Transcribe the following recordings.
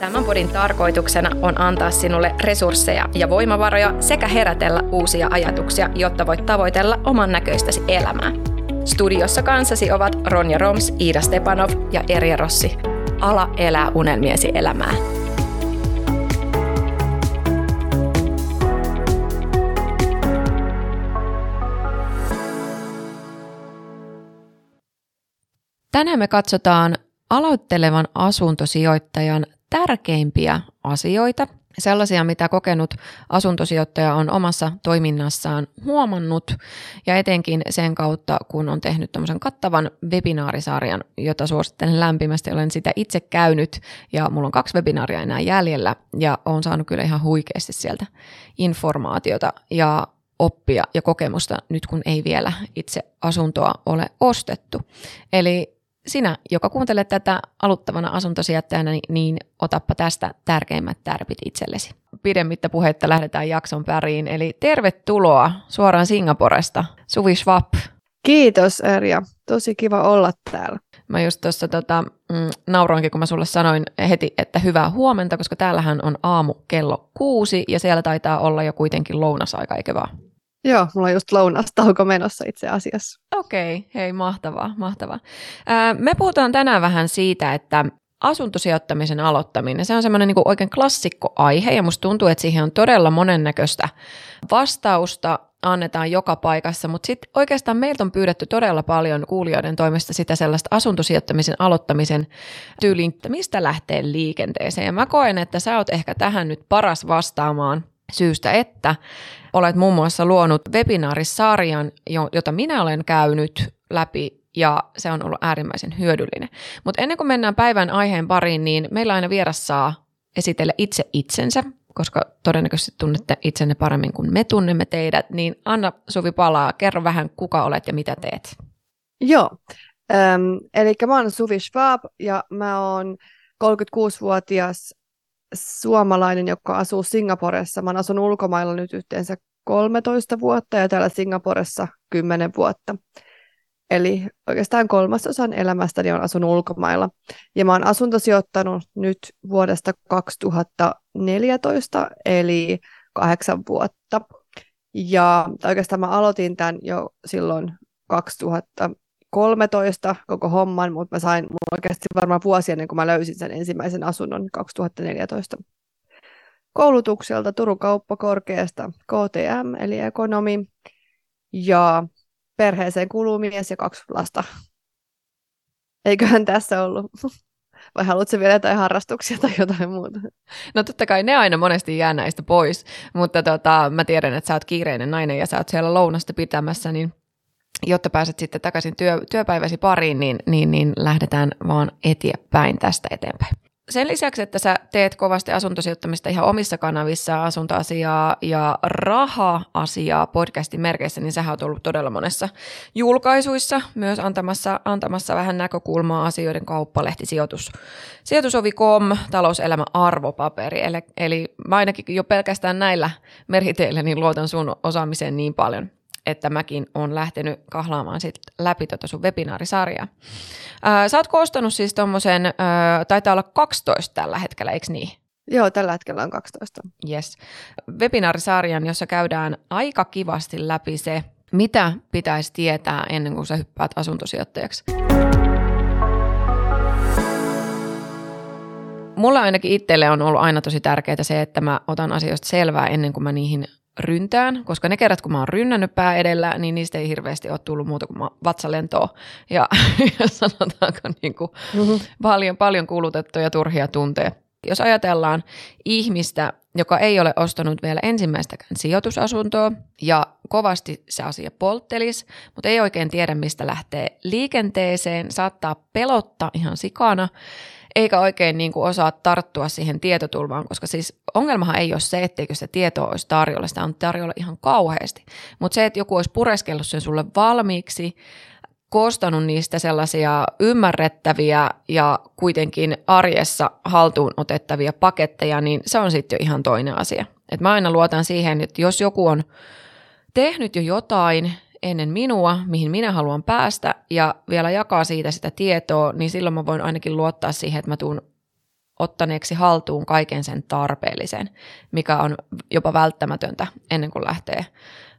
Tämän podin tarkoituksena on antaa sinulle resursseja ja voimavaroja sekä herätellä uusia ajatuksia, jotta voit tavoitella oman näköistäsi elämää. Studiossa kanssasi ovat Ronja Roms, Iida Stepanov ja Erja Rossi. Ala elää unelmiesi elämää. Tänään me katsotaan aloittelevan asuntosijoittajan tärkeimpiä asioita, sellaisia, mitä kokenut asuntosijoittaja on omassa toiminnassaan huomannut, ja etenkin sen kautta, kun on tehnyt tämmöisen kattavan webinaarisarjan, jota suosittelen lämpimästi. Olen sitä itse käynyt, ja mulla on kaksi webinaaria enää jäljellä, ja olen saanut kyllä ihan huikeasti sieltä informaatiota ja oppia ja kokemusta nyt, kun ei vielä itse asuntoa ole ostettu. Eli sinä, joka kuuntelet tätä aluttavana asuntosijoittajana, niin, niin otappa tästä tärkeimmät tärpit itsellesi. Pidemmittä puhetta lähdetään jakson päriin, eli tervetuloa suoraan Singaporesta, Suvi Schwab. Kiitos Erja, tosi kiva olla täällä. Mä just tuossa tota, mm, nauroinkin, kun mä sulle sanoin heti, että hyvää huomenta, koska täällähän on aamu kello kuusi ja siellä taitaa olla jo kuitenkin lounasaika, eikö vaan? Joo, mulla on just lounastauko menossa itse asiassa. Okei, okay, hei mahtavaa, mahtavaa. Ää, me puhutaan tänään vähän siitä, että asuntosijoittamisen aloittaminen, se on semmoinen niin oikein klassikko-aihe ja musta tuntuu, että siihen on todella monennäköistä vastausta annetaan joka paikassa, mutta sitten oikeastaan meiltä on pyydetty todella paljon kuulijoiden toimesta sitä sellaista asuntosijoittamisen aloittamisen tyyliin, että mistä lähtee liikenteeseen. Ja mä koen, että sä oot ehkä tähän nyt paras vastaamaan syystä, että olet muun muassa luonut webinaarisarjan, jota minä olen käynyt läpi ja se on ollut äärimmäisen hyödyllinen. Mutta ennen kuin mennään päivän aiheen pariin, niin meillä aina vieras saa esitellä itse itsensä, koska todennäköisesti tunnette itsenne paremmin kuin me tunnemme teidät, niin Anna Suvi Palaa, kerro vähän kuka olet ja mitä teet. Joo, ähm, eli mä oon Suvi Schwab ja mä oon 36-vuotias suomalainen, joka asuu Singaporessa. Mä asunut ulkomailla nyt yhteensä 13 vuotta ja täällä Singaporessa 10 vuotta. Eli oikeastaan kolmasosan elämästäni on asunut ulkomailla. Ja mä oon asuntosijoittanut nyt vuodesta 2014, eli kahdeksan vuotta. Ja oikeastaan mä aloitin tämän jo silloin 2013 koko homman, mutta mä sain mun oikeasti varmaan vuosi ennen kuin mä löysin sen ensimmäisen asunnon 2014 koulutukselta Turun kauppakorkeasta KTM eli ekonomi ja perheeseen kuuluu mies ja kaksi lasta. Eiköhän tässä ollut. Vai haluatko vielä jotain harrastuksia tai jotain muuta? No totta kai ne aina monesti jää näistä pois, mutta tota, mä tiedän, että sä oot kiireinen nainen ja sä oot siellä lounasta pitämässä, niin jotta pääset sitten takaisin työ, työpäiväsi pariin, niin, niin, niin lähdetään vaan eteenpäin tästä eteenpäin sen lisäksi, että sä teet kovasti asuntosijoittamista ihan omissa kanavissa, asuntoasiaa ja raha-asiaa podcastin merkeissä, niin sä oot ollut todella monessa julkaisuissa, myös antamassa, antamassa vähän näkökulmaa asioiden kauppalehti, sijoitus, sijoitusovi.com, talouselämä, arvopaperi. Eli, eli ainakin jo pelkästään näillä meriteillä niin luotan sun osaamiseen niin paljon, että mäkin on lähtenyt kahlaamaan sit läpi tota sun webinaarisarjaa. Ää, sä oot koostanut siis tommosen, ää, taitaa olla 12 tällä hetkellä, eikö niin? Joo, tällä hetkellä on 12. Yes. Webinaarisarjan, jossa käydään aika kivasti läpi se, mitä pitäisi tietää ennen kuin sä hyppäät asuntosijoittajaksi. Mulla ainakin itselle on ollut aina tosi tärkeää se, että mä otan asioista selvää ennen kuin mä niihin ryntään, koska ne kerrat, kun mä oon rynnännyt pää edellä, niin niistä ei hirveästi ole tullut muuta kuin vatsalentoa ja, ja sanotaanko niin kuin mm-hmm. paljon, paljon kulutettuja turhia tunteja. Jos ajatellaan ihmistä, joka ei ole ostanut vielä ensimmäistäkään sijoitusasuntoa ja kovasti se asia polttelis, mutta ei oikein tiedä, mistä lähtee liikenteeseen, saattaa pelottaa ihan sikana, eikä oikein niin kuin osaa tarttua siihen tietotulvaan, koska siis ongelmahan ei ole se, etteikö sitä tietoa olisi tarjolla, sitä on tarjolla ihan kauheasti. Mutta se, että joku olisi pureskellut sen sulle valmiiksi, koostanut niistä sellaisia ymmärrettäviä ja kuitenkin arjessa haltuun otettavia paketteja, niin se on sitten jo ihan toinen asia. Et mä aina luotan siihen, että jos joku on tehnyt jo jotain ennen minua, mihin minä haluan päästä ja vielä jakaa siitä sitä tietoa, niin silloin mä voin ainakin luottaa siihen, että mä tuun ottaneeksi haltuun kaiken sen tarpeellisen, mikä on jopa välttämätöntä ennen kuin lähtee,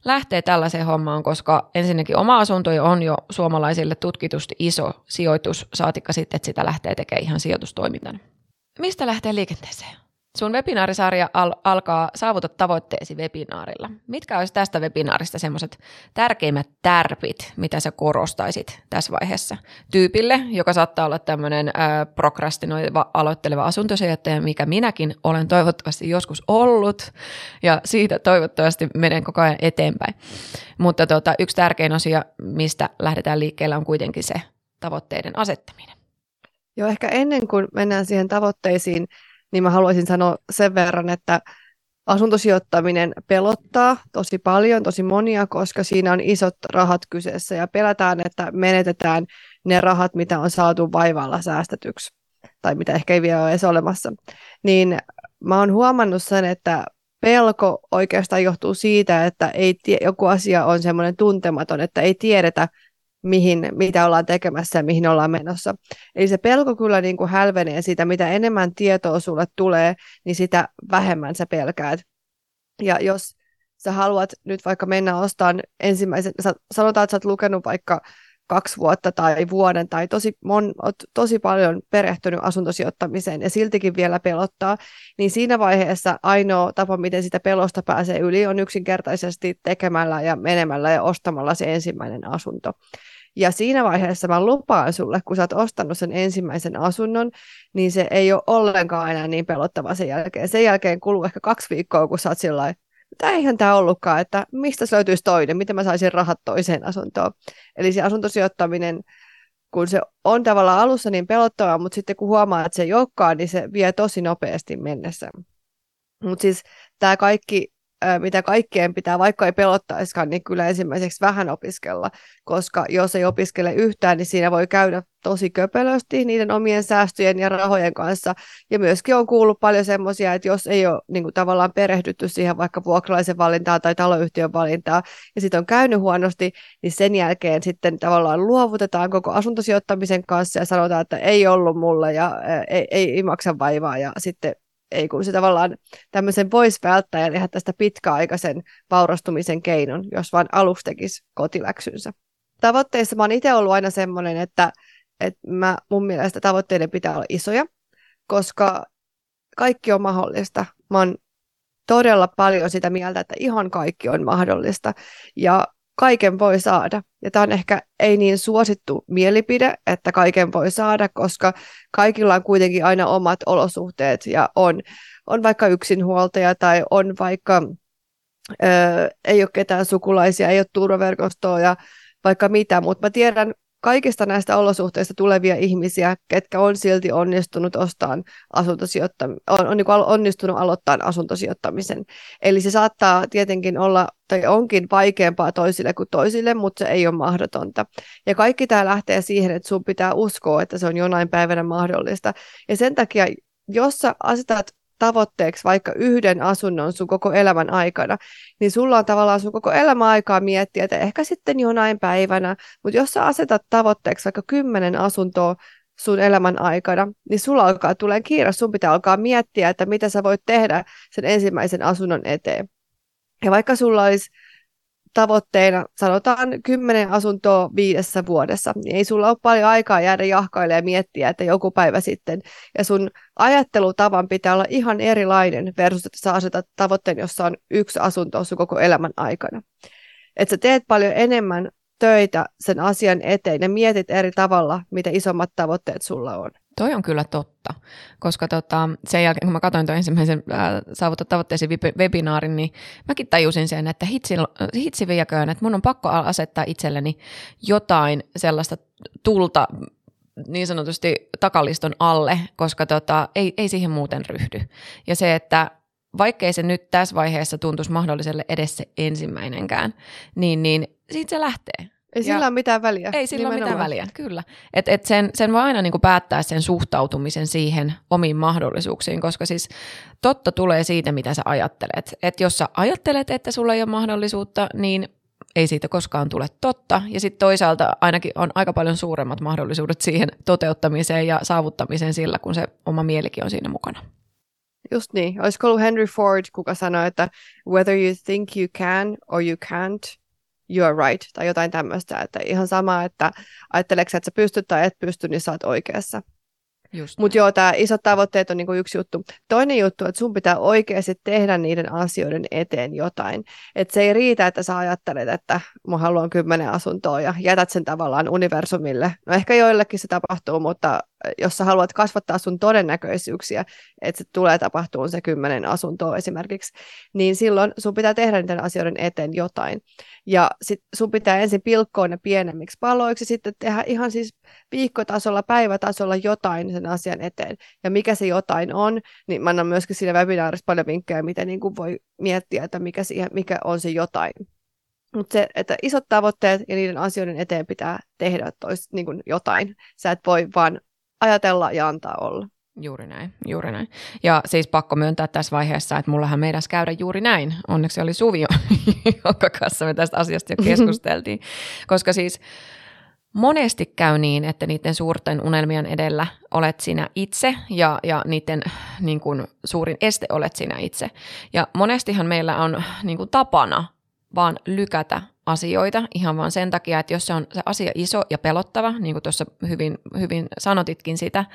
lähtee tällaiseen hommaan, koska ensinnäkin oma asunto on jo suomalaisille tutkitusti iso sijoitus, saatikka sitten, että sitä lähtee tekemään ihan sijoitustoimintana. Mistä lähtee liikenteeseen? Sun webinaarisarja al- alkaa Saavuta tavoitteesi webinaarilla. Mitkä olisi tästä webinaarista semmoiset tärkeimmät tärpit, mitä sä korostaisit tässä vaiheessa tyypille, joka saattaa olla tämmöinen äh, prokrastinoiva aloitteleva asuntosijoittaja, mikä minäkin olen toivottavasti joskus ollut, ja siitä toivottavasti menen koko ajan eteenpäin. Mutta tota, yksi tärkein asia, mistä lähdetään liikkeelle, on kuitenkin se tavoitteiden asettaminen. Joo, ehkä ennen kuin mennään siihen tavoitteisiin, niin mä haluaisin sanoa sen verran, että asuntosijoittaminen pelottaa tosi paljon, tosi monia, koska siinä on isot rahat kyseessä ja pelätään, että menetetään ne rahat, mitä on saatu vaivalla säästetyksi tai mitä ehkä ei vielä ole edes olemassa. Niin mä oon huomannut sen, että pelko oikeastaan johtuu siitä, että ei tie, joku asia on semmoinen tuntematon, että ei tiedetä, mihin, mitä ollaan tekemässä ja mihin ollaan menossa. Eli se pelko kyllä niin kuin hälvenee siitä, mitä enemmän tietoa sulle tulee, niin sitä vähemmän sä pelkäät. Ja jos sä haluat nyt vaikka mennä ostamaan ensimmäisen, sanotaan, että sä oot lukenut vaikka kaksi vuotta tai vuoden tai tosi, mon, oot tosi paljon perehtynyt asuntosijoittamiseen ja siltikin vielä pelottaa, niin siinä vaiheessa ainoa tapa, miten sitä pelosta pääsee yli, on yksinkertaisesti tekemällä ja menemällä ja ostamalla se ensimmäinen asunto. Ja siinä vaiheessa mä lupaan sulle, kun sä oot ostanut sen ensimmäisen asunnon, niin se ei ole ollenkaan enää niin pelottava sen jälkeen. Sen jälkeen kuluu ehkä kaksi viikkoa, kun sä oot sillä tämä eihän tämä ollutkaan, että mistä se löytyisi toinen, miten mä saisin rahat toiseen asuntoon. Eli se asuntosijoittaminen, kun se on tavallaan alussa niin pelottavaa, mutta sitten kun huomaa, että se ei olekaan, niin se vie tosi nopeasti mennessä. Mutta siis tämä kaikki mitä kaikkeen pitää, vaikka ei pelottaisikaan, niin kyllä ensimmäiseksi vähän opiskella, koska jos ei opiskele yhtään, niin siinä voi käydä tosi köpelösti niiden omien säästöjen ja rahojen kanssa. Ja myöskin on kuullut paljon semmoisia, että jos ei ole niin kuin, tavallaan perehdytty siihen vaikka vuokralaisen valintaan tai taloyhtiön valintaan, ja sitten on käynyt huonosti, niin sen jälkeen sitten tavallaan luovutetaan koko asuntosijoittamisen kanssa ja sanotaan, että ei ollut mulle ja ei, ei, ei maksa vaivaa, ja sitten ei kun se tavallaan tämmöisen voisi välttää ja tehdä tästä pitkäaikaisen vaurastumisen keinon, jos vaan aluksi tekisi kotiläksynsä. Tavoitteissa mä oon itse ollut aina semmoinen, että, että mä, mun mielestä tavoitteiden pitää olla isoja, koska kaikki on mahdollista. Mä oon todella paljon sitä mieltä, että ihan kaikki on mahdollista. Ja kaiken voi saada. Ja tämä on ehkä ei niin suosittu mielipide, että kaiken voi saada, koska kaikilla on kuitenkin aina omat olosuhteet ja on, on vaikka yksinhuoltaja tai on vaikka ö, ei ole ketään sukulaisia, ei ole turvaverkostoa ja vaikka mitä, mutta mä tiedän kaikista näistä olosuhteista tulevia ihmisiä, ketkä on silti onnistunut ostamaan asuntosijoittamisen, on, on niin onnistunut aloittamaan asuntosijoittamisen. Eli se saattaa tietenkin olla, tai onkin vaikeampaa toisille kuin toisille, mutta se ei ole mahdotonta. Ja kaikki tämä lähtee siihen, että sun pitää uskoa, että se on jonain päivänä mahdollista. Ja sen takia, jos sä asetat tavoitteeksi vaikka yhden asunnon sun koko elämän aikana, niin sulla on tavallaan sun koko elämän aikaa miettiä, että ehkä sitten jonain päivänä, mutta jos sä asetat tavoitteeksi vaikka kymmenen asuntoa sun elämän aikana, niin sulla alkaa tulee kiire, sun pitää alkaa miettiä, että mitä sä voit tehdä sen ensimmäisen asunnon eteen. Ja vaikka sulla olisi tavoitteena, sanotaan kymmenen asuntoa viidessä vuodessa, niin ei sulla ole paljon aikaa jäädä jahkailemaan ja miettiä, että joku päivä sitten. Ja sun ajattelutavan pitää olla ihan erilainen versus, että sä asetat tavoitteen, jossa on yksi asunto sun koko elämän aikana. Että sä teet paljon enemmän töitä sen asian eteen ja mietit eri tavalla, mitä isommat tavoitteet sulla on. Toi on kyllä totta, koska tota, sen jälkeen kun mä katsoin tuon ensimmäisen saavuttaa tavoitteesi webinaarin, niin mäkin tajusin sen, että hitsi, hitsi vieköön, että mun on pakko asettaa itselleni jotain sellaista tulta niin sanotusti takaliston alle, koska tota, ei, ei siihen muuten ryhdy. Ja se, että vaikkei se nyt tässä vaiheessa tuntuisi mahdolliselle edes se ensimmäinenkään, niin, niin siitä se lähtee. Ei sillä ole mitään väliä. Ei sillä ole mitään väliä, kyllä. Et, et sen, sen voi aina niinku päättää sen suhtautumisen siihen omiin mahdollisuuksiin, koska siis totta tulee siitä, mitä sä ajattelet. Et jos sä ajattelet, että sulla ei ole mahdollisuutta, niin ei siitä koskaan tule totta. Ja sitten toisaalta ainakin on aika paljon suuremmat mahdollisuudet siihen toteuttamiseen ja saavuttamiseen sillä, kun se oma mielikin on siinä mukana. Just niin. Olisiko ollut Henry Ford, kuka sanoi, että whether you think you can or you can't, you are right, tai jotain tämmöistä, että ihan sama, että ajatteleeko että sä pystyt tai et pysty, niin sä oot oikeassa. Mutta joo, tämä isot tavoitteet on niinku yksi juttu. Toinen juttu, että sun pitää oikeasti tehdä niiden asioiden eteen jotain. Että se ei riitä, että sä ajattelet, että mä haluan kymmenen asuntoa ja jätät sen tavallaan universumille. No ehkä joillekin se tapahtuu, mutta jos sä haluat kasvattaa sun todennäköisyyksiä, että se tulee tapahtumaan se kymmenen asuntoa esimerkiksi, niin silloin sun pitää tehdä niiden asioiden eteen jotain. Ja sit sun pitää ensin pilkkoa ne pienemmiksi paloiksi, sitten tehdä ihan siis viikkotasolla, päivätasolla jotain sen asian eteen. Ja mikä se jotain on, niin mä annan myöskin siinä webinaarissa paljon vinkkejä, miten niin kuin voi miettiä, että mikä, siihen, mikä on se jotain. Mutta se, että isot tavoitteet ja niiden asioiden eteen pitää tehdä tois, niin kuin jotain. Sä et voi vaan ajatella ja antaa olla. Juuri näin, juuri näin. Ja siis pakko myöntää tässä vaiheessa, että mullahan meidän käydä juuri näin. Onneksi oli Suvi, jonka kanssa me tästä asiasta jo keskusteltiin. Koska siis monesti käy niin, että niiden suurten unelmien edellä olet sinä itse ja, ja niiden niin kuin, suurin este olet sinä itse. Ja monestihan meillä on niin kuin, tapana vaan lykätä asioita ihan vaan sen takia, että jos se on se asia iso ja pelottava, niin kuin tuossa hyvin, hyvin sanotitkin sitä,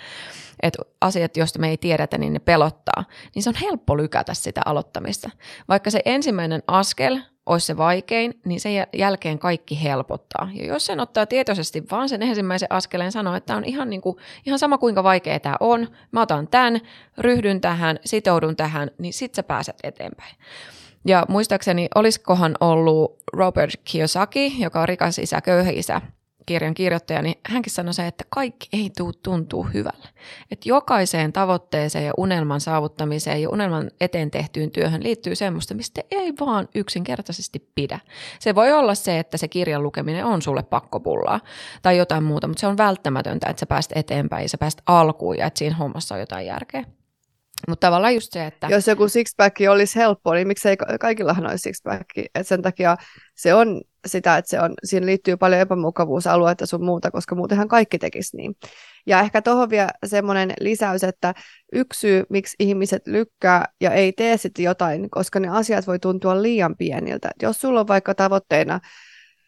että asiat, joista me ei tiedetä, niin ne pelottaa, niin se on helppo lykätä sitä aloittamista. Vaikka se ensimmäinen askel olisi se vaikein, niin sen jälkeen kaikki helpottaa. Ja jos sen ottaa tietoisesti vaan sen ensimmäisen askeleen sanoa, että on ihan, niin kuin, ihan sama kuinka vaikea tämä on, mä otan tämän, ryhdyn tähän, sitoudun tähän, niin sit sä pääset eteenpäin. Ja muistaakseni, olisikohan ollut Robert Kiyosaki, joka on rikas isä, köyhä isä, kirjan kirjoittaja, niin hänkin sanoi se, että kaikki ei tuu tuntuu hyvälle. Että jokaiseen tavoitteeseen ja unelman saavuttamiseen ja unelman eteen tehtyyn työhön liittyy semmoista, mistä ei vaan yksinkertaisesti pidä. Se voi olla se, että se kirjan lukeminen on sulle pakkopullaa tai jotain muuta, mutta se on välttämätöntä, että sä pääst eteenpäin ja sä pääst alkuun ja että siinä hommassa on jotain järkeä. Mutta tavallaan just se, että... Jos joku sixpack olisi helppo, niin miksei kaikillahan olisi sixpack. Et sen takia se on sitä, että se on, siinä liittyy paljon epämukavuusalueita sun muuta, koska muutenhan kaikki tekisi niin. Ja ehkä tuohon vielä semmoinen lisäys, että yksi syy, miksi ihmiset lykkää ja ei tee sitten jotain, koska ne asiat voi tuntua liian pieniltä. Et jos sulla on vaikka tavoitteena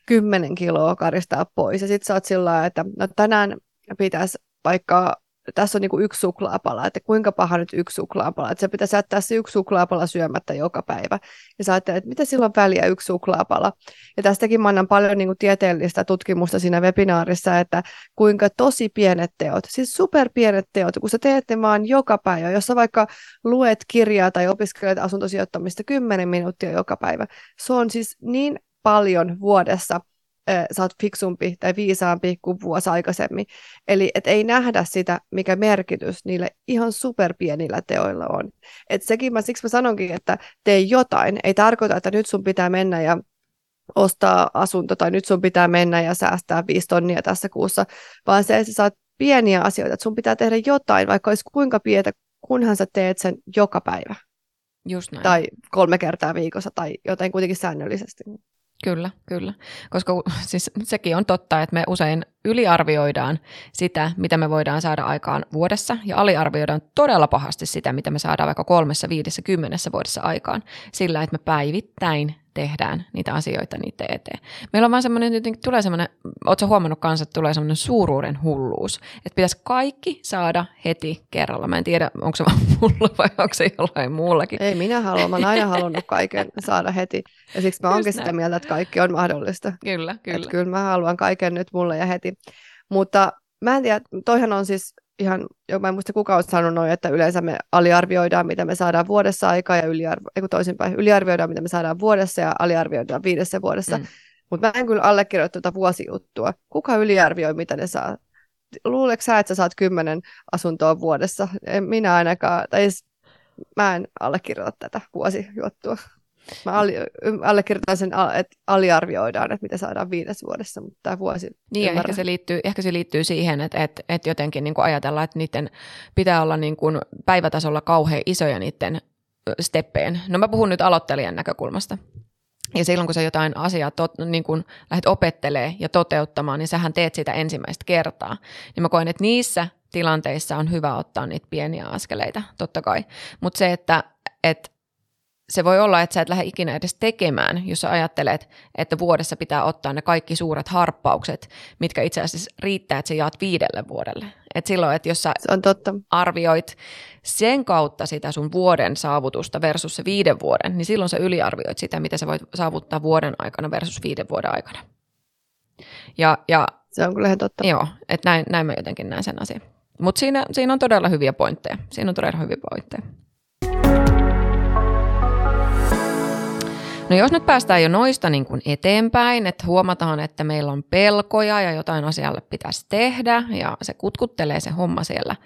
10 kiloa karistaa pois ja sitten sä oot sillä että no tänään pitäisi vaikka tässä on niin kuin yksi suklaapala, että kuinka paha nyt yksi suklaapala, että se pitäisi jättää se yksi suklaapala syömättä joka päivä. Ja sä ajattelet, että mitä silloin väliä yksi suklaapala. Ja tästäkin mä annan paljon niin kuin tieteellistä tutkimusta siinä webinaarissa, että kuinka tosi pienet teot, siis superpienet teot, kun sä teet ne vaan joka päivä, jos sä vaikka luet kirjaa tai opiskelet asuntosijoittamista 10 minuuttia joka päivä, se on siis niin paljon vuodessa – sä oot fiksumpi tai viisaampi kuin vuosi aikaisemmin. Eli et ei nähdä sitä, mikä merkitys niille ihan superpienillä teoilla on. Et sekin mä, siksi mä sanonkin, että tee jotain. Ei tarkoita, että nyt sun pitää mennä ja ostaa asunto tai nyt sun pitää mennä ja säästää viisi tonnia tässä kuussa, vaan se, että sä saat pieniä asioita, että sun pitää tehdä jotain, vaikka olisi kuinka pientä, kunhan sä teet sen joka päivä. Just näin. Tai kolme kertaa viikossa tai jotain kuitenkin säännöllisesti. Kyllä, kyllä. Koska siis sekin on totta, että me usein yliarvioidaan sitä, mitä me voidaan saada aikaan vuodessa, ja aliarvioidaan todella pahasti sitä, mitä me saadaan vaikka kolmessa, viidessä, kymmenessä vuodessa aikaan, sillä että me päivittäin tehdään niitä asioita niiden eteen. Meillä on vaan semmoinen, jotenkin tulee semmoinen, ootko huomannut kanssa, että tulee semmoinen suuruuden hulluus, että pitäisi kaikki saada heti kerralla. Mä en tiedä, onko se vaan mulla vai onko se jollain muullakin. Ei minä halua, mä oon aina halunnut kaiken saada heti. Ja siksi mä oonkin sitä mieltä, että kaikki on mahdollista. Kyllä, kyllä. Että kyllä mä haluan kaiken nyt mulle ja heti. Mutta mä en tiedä, toihan on siis ihan, jo mä en muista kuka on sanonut, että yleensä me aliarvioidaan, mitä me saadaan vuodessa aikaa, ja yliarvo, ei toisinpäin, yliarvioidaan, mitä me saadaan vuodessa, ja aliarvioidaan viidessä vuodessa. Mm. Mutta mä en kyllä allekirjoita tuota vuosijuttua. Kuka yliarvioi, mitä ne saa? Luuleeko sä, että sä saat kymmenen asuntoa vuodessa? En minä ainakaan, tai mä en allekirjoita tätä vuosijuttua. Mä allekirjoitan sen, että aliarvioidaan, että mitä saadaan viides vuodessa, mutta tämä vuosi Niin, ehkä se, liittyy, ehkä se liittyy siihen, että, että, että jotenkin niin kuin ajatellaan, että niiden pitää olla niin kuin päivätasolla kauhean isoja niiden steppeen. No mä puhun nyt aloittelijan näkökulmasta. Ja silloin, kun sä jotain asiaa tot, niin kun lähdet opettelee ja toteuttamaan, niin sähän teet sitä ensimmäistä kertaa. Niin mä koen, että niissä tilanteissa on hyvä ottaa niitä pieniä askeleita, totta kai. Mutta se, että, että se voi olla, että sä et lähde ikinä edes tekemään, jos sä ajattelet, että vuodessa pitää ottaa ne kaikki suuret harppaukset, mitkä itse asiassa riittää, että sä jaat viidelle vuodelle. Et silloin, että jos sä se on totta. arvioit sen kautta sitä sun vuoden saavutusta versus se viiden vuoden, niin silloin sä yliarvioit sitä, mitä sä voit saavuttaa vuoden aikana versus viiden vuoden aikana. Ja, ja, se on kyllä ihan totta. Joo, että näin, näin mä jotenkin näen sen asian. Mutta siinä, siinä on todella hyviä pointteja. Siinä on todella hyviä pointteja. No jos nyt päästään jo noista niin kuin eteenpäin, että huomataan, että meillä on pelkoja ja jotain asialle pitäisi tehdä ja se kutkuttelee se homma siellä,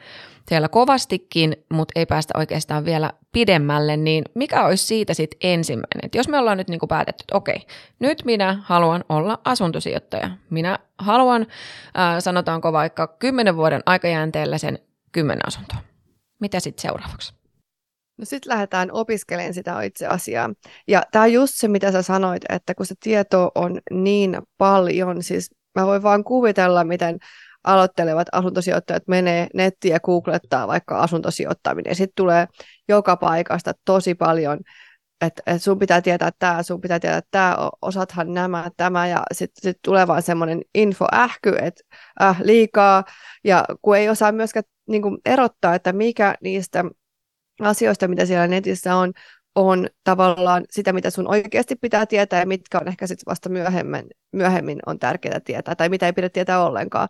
siellä kovastikin, mutta ei päästä oikeastaan vielä pidemmälle, niin mikä olisi siitä sitten ensimmäinen? Et jos me ollaan nyt niin kuin päätetty, että okei, nyt minä haluan olla asuntosijoittaja. Minä haluan, äh, sanotaanko vaikka kymmenen vuoden aikajänteellä sen kymmenen asuntoa. Mitä sitten seuraavaksi? No sitten lähdetään opiskelemaan sitä itse asiaa. Ja tämä on just se, mitä sä sanoit, että kun se tieto on niin paljon, siis mä voin vaan kuvitella, miten aloittelevat asuntosijoittajat menee nettiin ja googlettaa vaikka asuntosijoittaminen. Sitten tulee joka paikasta tosi paljon, että et sun pitää tietää tämä, sun pitää tietää tämä, osathan nämä, tämä, ja sitten sit tulee vaan semmoinen infoähky, että äh, liikaa, ja kun ei osaa myöskään niin erottaa, että mikä niistä asioista, mitä siellä netissä on, on tavallaan sitä, mitä sun oikeasti pitää tietää ja mitkä on ehkä sitten vasta myöhemmin, myöhemmin on tärkeää tietää tai mitä ei pidä tietää ollenkaan.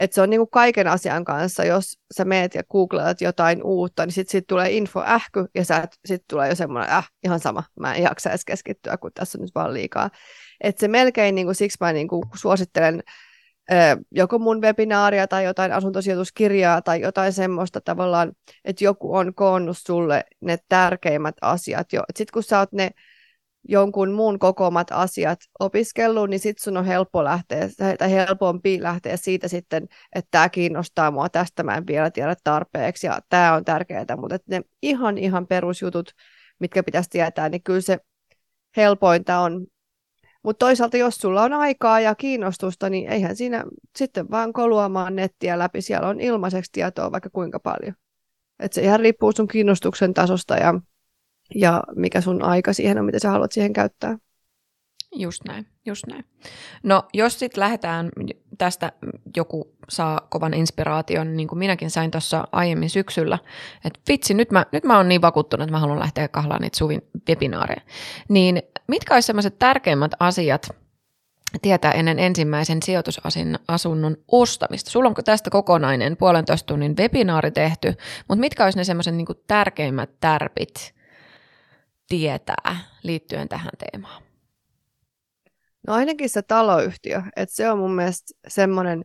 Et se on niinku kaiken asian kanssa, jos sä meet ja googletat jotain uutta, niin sitten sit tulee info ähky ja sitten tulee jo semmoinen, äh, ihan sama, mä en jaksa edes keskittyä, kun tässä on nyt vaan liikaa. Et se melkein, niinku, siksi mä niinku suosittelen joko mun webinaaria tai jotain asuntosijoituskirjaa tai jotain semmoista tavallaan, että joku on koonnut sulle ne tärkeimmät asiat. Sitten kun sä oot ne jonkun muun kokoamat asiat opiskellut, niin sitten sun on helppo lähteä, tai helpompi lähteä siitä sitten, että tämä kiinnostaa mua, tästä mä en vielä tiedä tarpeeksi, ja tämä on tärkeää, mutta ne ihan ihan perusjutut, mitkä pitäisi tietää, niin kyllä se helpointa on mutta toisaalta, jos sulla on aikaa ja kiinnostusta, niin eihän siinä sitten vaan koluamaan nettiä läpi. Siellä on ilmaiseksi tietoa vaikka kuinka paljon. Et se ihan riippuu sun kiinnostuksen tasosta ja, ja mikä sun aika siihen on, mitä sä haluat siihen käyttää. Just näin, just näin. No jos sitten lähdetään tästä, joku saa kovan inspiraation, niin kuin minäkin sain tuossa aiemmin syksyllä, että vitsi, nyt mä, nyt mä oon niin vakuuttunut, että mä haluan lähteä kahlaan niitä Suvin webinaareja. Niin mitkä olisi sellaiset tärkeimmät asiat tietää ennen ensimmäisen sijoitusasunnon ostamista? Sulla on tästä kokonainen puolentoista tunnin webinaari tehty, mutta mitkä olisi ne sellaiset niin tärkeimmät tärpit tietää liittyen tähän teemaan? No ainakin se taloyhtiö, että se on mun mielestä semmoinen,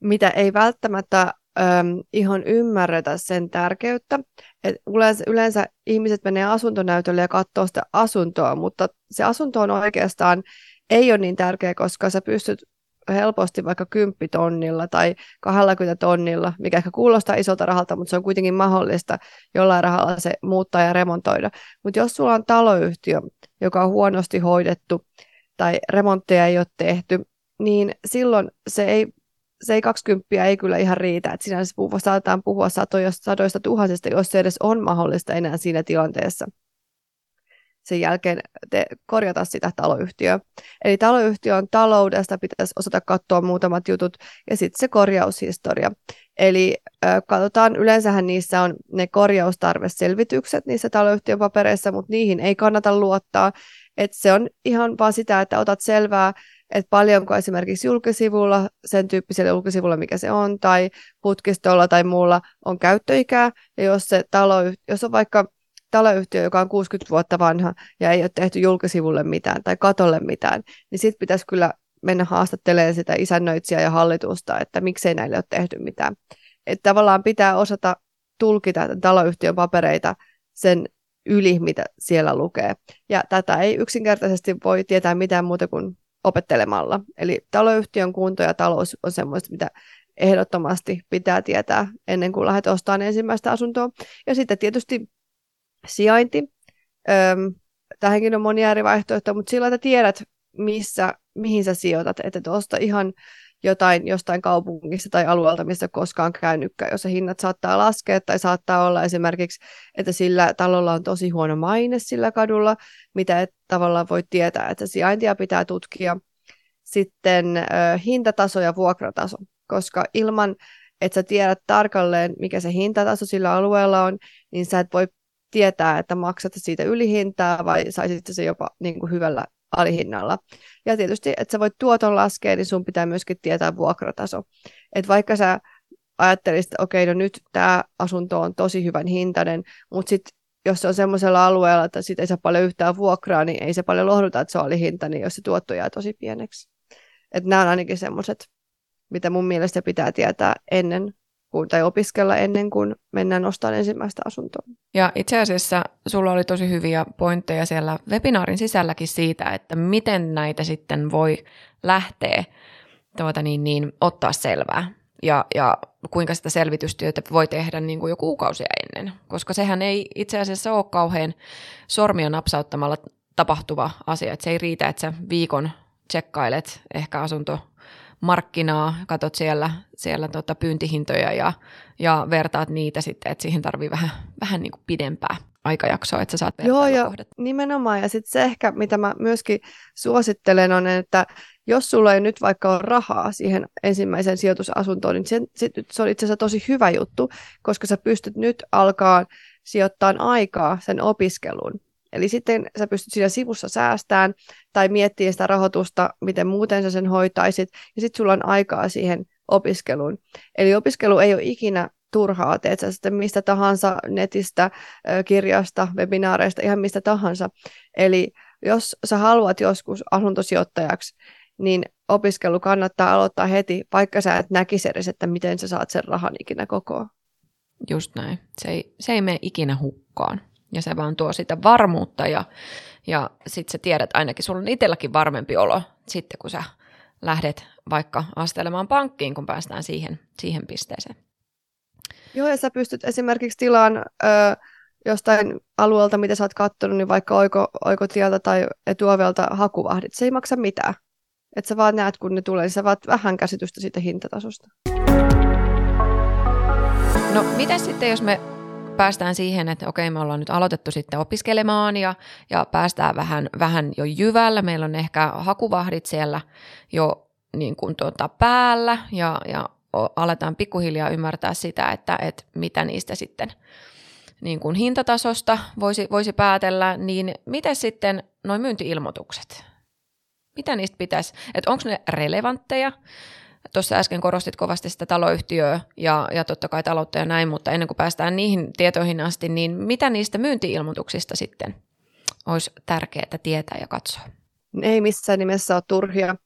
mitä ei välttämättä äm, ihan ymmärretä sen tärkeyttä. Et yleensä, yleensä ihmiset menee asuntonäytölle ja katsoo sitä asuntoa, mutta se asunto on oikeastaan ei ole niin tärkeä, koska sä pystyt helposti vaikka 10 tonnilla tai 20 tonnilla, mikä ehkä kuulostaa isolta rahalta, mutta se on kuitenkin mahdollista jollain rahalla se muuttaa ja remontoida. Mutta jos sulla on taloyhtiö, joka on huonosti hoidettu, tai remontteja ei ole tehty, niin silloin se ei, se ei 20 ei kyllä ihan riitä. Että sinänsä puhua, saatetaan puhua satoista, sadoista tuhansista, jos se edes on mahdollista enää siinä tilanteessa sen jälkeen te, korjata sitä taloyhtiöä. Eli taloyhtiön taloudesta pitäisi osata katsoa muutamat jutut ja sitten se korjaushistoria. Eli äh, katsotaan, yleensähän niissä on ne korjaustarveselvitykset niissä taloyhtiön papereissa, mutta niihin ei kannata luottaa. Et se on ihan vaan sitä, että otat selvää, että paljonko esimerkiksi julkisivulla, sen tyyppisellä julkisivulla, mikä se on, tai putkistolla tai muulla on käyttöikää, ja jos, se talo, jos on vaikka taloyhtiö, joka on 60 vuotta vanha ja ei ole tehty julkisivulle mitään tai katolle mitään, niin sitten pitäisi kyllä mennä haastattelemaan sitä isännöitsijää ja hallitusta, että miksei näille ole tehty mitään. Että tavallaan pitää osata tulkita taloyhtiön papereita sen yli, mitä siellä lukee. Ja tätä ei yksinkertaisesti voi tietää mitään muuta kuin opettelemalla. Eli taloyhtiön kunto ja talous on semmoista, mitä ehdottomasti pitää tietää ennen kuin lähdet ostamaan ensimmäistä asuntoa. Ja sitten tietysti sijainti. Öm, tähänkin on monia eri vaihtoehtoja, mutta sillä että tiedät, missä, mihin sä sijoitat, että et osta ihan jotain jostain kaupungista tai alueelta, missä koskaan käynytkään, jos hinnat saattaa laskea tai saattaa olla esimerkiksi, että sillä talolla on tosi huono maine sillä kadulla, mitä et tavallaan voi tietää, että sijaintia pitää tutkia. Sitten ö, hintataso ja vuokrataso, koska ilman, että sä tiedät tarkalleen, mikä se hintataso sillä alueella on, niin sä et voi tietää, että maksat siitä ylihintaa vai saisit se jopa niin kuin hyvällä alihinnalla. Ja tietysti, että sä voit tuoton laskea, niin sun pitää myöskin tietää vuokrataso. Että vaikka sä ajattelisit, että okei, no nyt tämä asunto on tosi hyvän hintainen, mutta sitten jos se on semmoisella alueella, että sit ei saa paljon yhtään vuokraa, niin ei se paljon lohduta, että se oli hinta, niin jos se tuotto jää tosi pieneksi. Että nämä on ainakin semmoiset, mitä mun mielestä pitää tietää ennen tai opiskella ennen kuin mennään ostamaan ensimmäistä asuntoa. Ja itse asiassa sulla oli tosi hyviä pointteja siellä webinaarin sisälläkin siitä, että miten näitä sitten voi lähteä tuota niin, niin, ottaa selvää. Ja, ja kuinka sitä selvitystyötä voi tehdä niin kuin jo kuukausia ennen, koska sehän ei itse asiassa ole kauhean sormia napsauttamalla tapahtuva asia. Että se ei riitä, että sä viikon tsekkailet ehkä asunto markkinaa, katot siellä, siellä tota pyyntihintoja ja, ja vertaat niitä sitten, että siihen tarvii vähän, vähän niin kuin pidempää aikajaksoa, että sä saat Joo, ja nimenomaan. Ja sitten se ehkä, mitä mä myöskin suosittelen, on, että jos sulla ei nyt vaikka ole rahaa siihen ensimmäiseen sijoitusasuntoon, niin se, se on itse asiassa tosi hyvä juttu, koska sä pystyt nyt alkaa sijoittaa aikaa sen opiskeluun. Eli sitten sä pystyt siinä sivussa säästään tai miettimään sitä rahoitusta, miten muuten sä sen hoitaisit, ja sitten sulla on aikaa siihen opiskeluun. Eli opiskelu ei ole ikinä turhaa, teet sä sitten mistä tahansa netistä, kirjasta, webinaareista, ihan mistä tahansa. Eli jos sä haluat joskus asuntosijoittajaksi, niin opiskelu kannattaa aloittaa heti, vaikka sä et näkisi edes, että miten sä saat sen rahan ikinä kokoon. Just näin. Se ei, se ei mene ikinä hukkaan. Ja se vaan tuo sitä varmuutta ja, ja sitten sä tiedät, ainakin sulla on itselläkin varmempi olo sitten, kun sä lähdet vaikka astelemaan pankkiin, kun päästään siihen, siihen pisteeseen. Joo, ja sä pystyt esimerkiksi tilaan ö, jostain alueelta, mitä sä oot katsonut, niin vaikka oiko, oikotieltä tai etuovelta hakuvahdit. Se ei maksa mitään. Että sä vaan näet, kun ne tulee, niin sä vaat vähän käsitystä siitä hintatasosta. No, mitä sitten, jos me päästään siihen, että okei, me ollaan nyt aloitettu sitten opiskelemaan ja, ja päästään vähän, vähän jo jyvällä. Meillä on ehkä hakuvahdit siellä jo niin kuin tuota päällä ja, ja aletaan pikkuhiljaa ymmärtää sitä, että, että mitä niistä sitten niin kuin hintatasosta voisi, voisi päätellä, niin miten sitten noin myyntiilmoitukset? Mitä niistä pitäisi, että onko ne relevantteja? Tuossa äsken korostit kovasti sitä taloyhtiöä ja, ja totta kai taloutta ja näin, mutta ennen kuin päästään niihin tietoihin asti, niin mitä niistä myyntiilmoituksista sitten olisi tärkeää tietää ja katsoa? Ei missään nimessä ole turhia,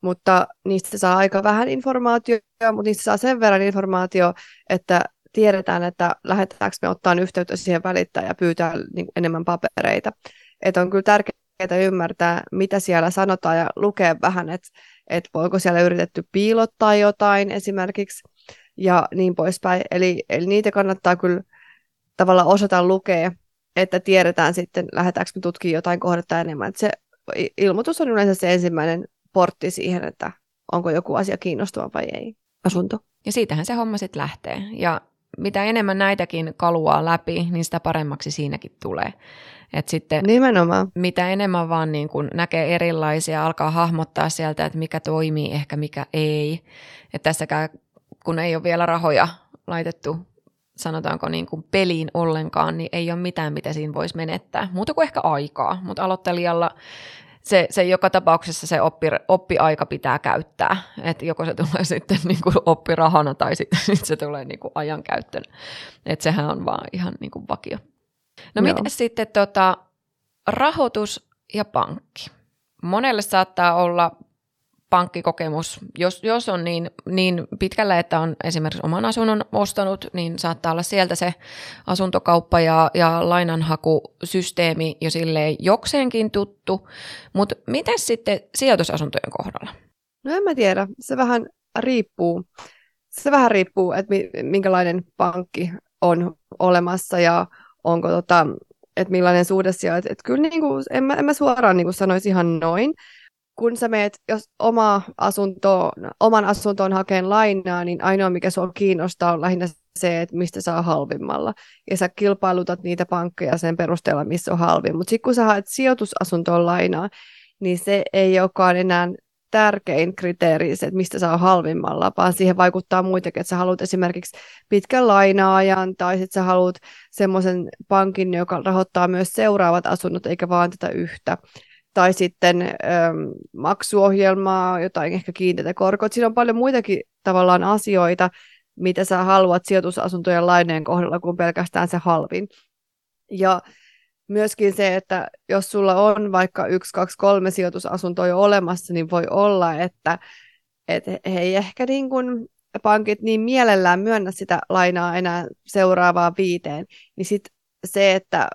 mutta niistä saa aika vähän informaatiota, mutta niistä saa sen verran informaatio, että tiedetään, että lähdetäänkö me ottaa yhteyttä siihen välittäjään ja pyytää niin enemmän papereita. Että on kyllä tärkeää ymmärtää, mitä siellä sanotaan ja lukea vähän, että että voiko siellä yritetty piilottaa jotain esimerkiksi ja niin poispäin. Eli, eli niitä kannattaa kyllä tavallaan osata lukea, että tiedetään sitten, lähdetäänkö me tutkimaan jotain kohdetta enemmän. Että se ilmoitus on yleensä se ensimmäinen portti siihen, että onko joku asia kiinnostava vai ei. Asunto. Ja siitähän se homma sitten lähtee. Ja mitä enemmän näitäkin kaluaa läpi, niin sitä paremmaksi siinäkin tulee. Et sitten Nimenomaan. mitä enemmän vaan niin kun näkee erilaisia, alkaa hahmottaa sieltä, että mikä toimii, ehkä mikä ei. Et tässäkään, kun ei ole vielä rahoja laitettu sanotaanko niin kuin peliin ollenkaan, niin ei ole mitään, mitä siinä voisi menettää. Muuta kuin ehkä aikaa, mutta aloittelijalla se, se joka tapauksessa se oppi, oppiaika pitää käyttää. Että joko se tulee sitten niin kuin oppirahana tai sitten se tulee niin kuin ajankäyttönä. Että sehän on vaan ihan niin kuin vakio. No miten sitten tota, rahoitus ja pankki? Monelle saattaa olla pankkikokemus, jos, jos on niin, niin pitkällä, että on esimerkiksi oman asunnon ostanut, niin saattaa olla sieltä se asuntokauppa ja, ja lainanhakusysteemi jo silleen jokseenkin tuttu. Mutta miten sitten sijoitusasuntojen kohdalla? No en mä tiedä, se vähän riippuu. Se vähän riippuu, että minkälainen pankki on olemassa ja onko tota, että millainen suhde siellä. Että kyllä niin kuin, en, mä, en mä suoraan niin kuin sanoisi ihan noin. Kun sä meet, jos oma asunto, oman asuntoon hakeen lainaa, niin ainoa mikä sua kiinnostaa on lähinnä se, että mistä saa halvimmalla. Ja sä kilpailutat niitä pankkeja sen perusteella, missä on halvin. Mutta sitten kun sä haet sijoitusasuntoon lainaa, niin se ei olekaan enää tärkein kriteeri, se, että mistä saa halvimmalla, vaan siihen vaikuttaa muitakin, että sä haluat esimerkiksi pitkän lainaajan tai sitten sä haluat semmoisen pankin, joka rahoittaa myös seuraavat asunnot eikä vaan tätä yhtä. Tai sitten ähm, maksuohjelmaa, jotain ehkä kiinteitä korkoa. Siinä on paljon muitakin tavallaan asioita, mitä sä haluat sijoitusasuntojen laineen kohdalla kuin pelkästään se halvin. Ja myöskin se, että jos sulla on vaikka yksi, kaksi, kolme sijoitusasuntoa jo olemassa, niin voi olla, että et he ei ehkä niin kuin pankit niin mielellään myönnä sitä lainaa enää seuraavaan viiteen, niin sit se, että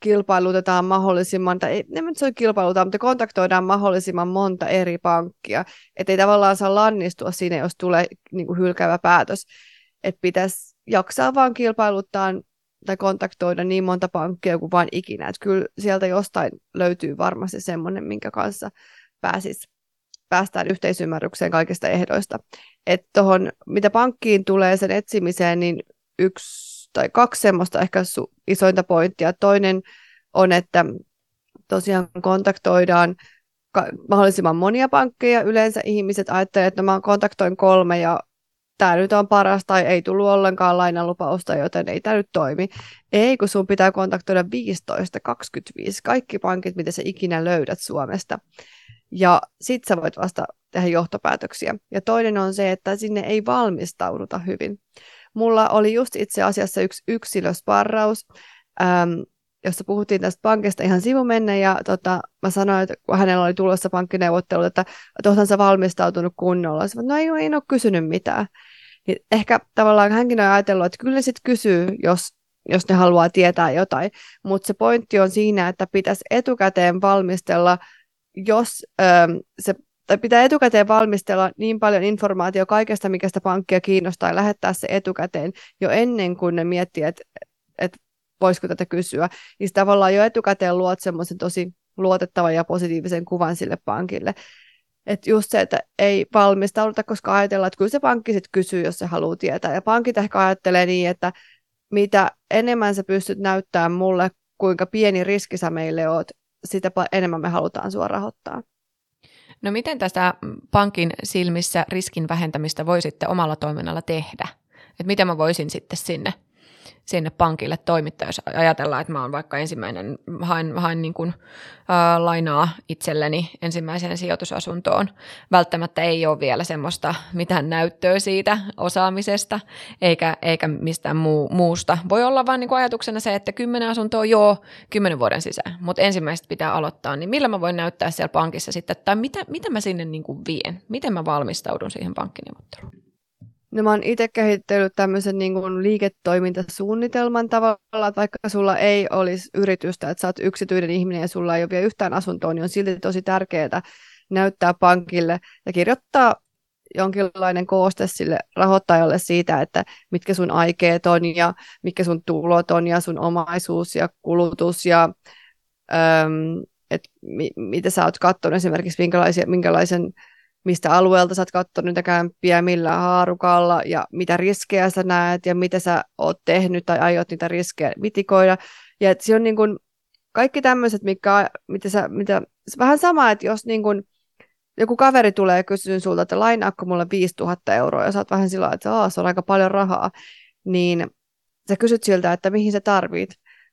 kilpailutetaan mahdollisimman, tai ei, en se kilpailutetaan, mutta kontaktoidaan mahdollisimman monta eri pankkia, että ei tavallaan saa lannistua siinä, jos tulee niin kuin hylkäävä päätös, että pitäisi jaksaa vaan kilpailuttaa tai kontaktoida niin monta pankkia kuin vain ikinä. Että kyllä sieltä jostain löytyy varmasti semmoinen, minkä kanssa pääsis, päästään yhteisymmärrykseen kaikista ehdoista. Että tuohon, mitä pankkiin tulee sen etsimiseen, niin yksi tai kaksi semmoista ehkä su- isointa pointtia. Toinen on, että tosiaan kontaktoidaan ka- mahdollisimman monia pankkeja. Yleensä ihmiset ajattelevat, että mä kontaktoin kolme ja tämä nyt on paras tai ei tullut ollenkaan lainalupausta, joten ei tämä nyt toimi. Ei, kun sun pitää kontaktoida 15, 25, kaikki pankit, mitä sä ikinä löydät Suomesta. Ja sit sä voit vasta tehdä johtopäätöksiä. Ja toinen on se, että sinne ei valmistauduta hyvin. Mulla oli just itse asiassa yksi yksilösparraus, ähm, jossa puhuttiin tästä pankista ihan sivumenne, ja tota, mä sanoin, että kun hänellä oli tulossa pankkineuvottelu, että, että sä valmistautunut kunnolla. Sanoin, no ei, ei ole kysynyt mitään. Niin ehkä tavallaan hänkin on ajatellut, että kyllä sitten kysyy, jos, jos ne haluaa tietää jotain. Mutta se pointti on siinä, että pitäisi etukäteen valmistella, jos ähm, se tai pitää etukäteen valmistella niin paljon informaatiota kaikesta, mikä sitä pankkia kiinnostaa, ja lähettää se etukäteen jo ennen kuin ne miettii, että, että voisiko tätä kysyä. Niin tavallaan jo etukäteen luot semmoisen tosi luotettavan ja positiivisen kuvan sille pankille. Että just se, että ei valmistauduta, koska ajatellaan, että kyllä se pankki sitten kysyy, jos se haluaa tietää. Ja pankit ehkä ajattelee niin, että mitä enemmän sä pystyt näyttämään mulle, kuinka pieni riski sä meille oot, sitä enemmän me halutaan sua rahoittaa. No miten tästä pankin silmissä riskin vähentämistä voi sitten omalla toiminnalla tehdä? Et miten mä voisin sitten sinne sinne pankille toimittaa, jos ajatellaan, että mä oon vaikka ensimmäinen, hain, hain niin kuin, ää, lainaa itselleni ensimmäiseen sijoitusasuntoon. Välttämättä ei ole vielä semmoista mitään näyttöä siitä osaamisesta, eikä, eikä mistään muu, muusta. Voi olla vain niin ajatuksena se, että kymmenen asuntoa joo, kymmenen vuoden sisään, mutta ensimmäiset pitää aloittaa, niin millä mä voin näyttää siellä pankissa sitten, tai mitä, mitä mä sinne niin kuin vien, miten mä valmistaudun siihen pankkineuvotteluun? No mä oon itse kehittellyt tämmöisen niin kuin liiketoimintasuunnitelman tavalla, että vaikka sulla ei olisi yritystä, että sä oot yksityinen ihminen ja sulla ei ole vielä yhtään asuntoa, niin on silti tosi tärkeää näyttää pankille ja kirjoittaa jonkinlainen kooste sille rahoittajalle siitä, että mitkä sun aikeet on ja mitkä sun tulot on ja sun omaisuus ja kulutus ja äm, että mi- mitä sä oot katsonut esimerkiksi minkälaisen mistä alueelta sä oot katsonut niitä kämppiä, millä haarukalla ja mitä riskejä sä näet ja mitä sä oot tehnyt tai aiot niitä riskejä mitikoida. Ja se on niin kuin kaikki tämmöiset, mikä, mitä sä, mitä, vähän sama, että jos niin kuin joku kaveri tulee ja kysyy sulta, että lainaako mulle 5000 euroa ja sä oot vähän sillä että se on aika paljon rahaa, niin sä kysyt siltä, että mihin sä tarvit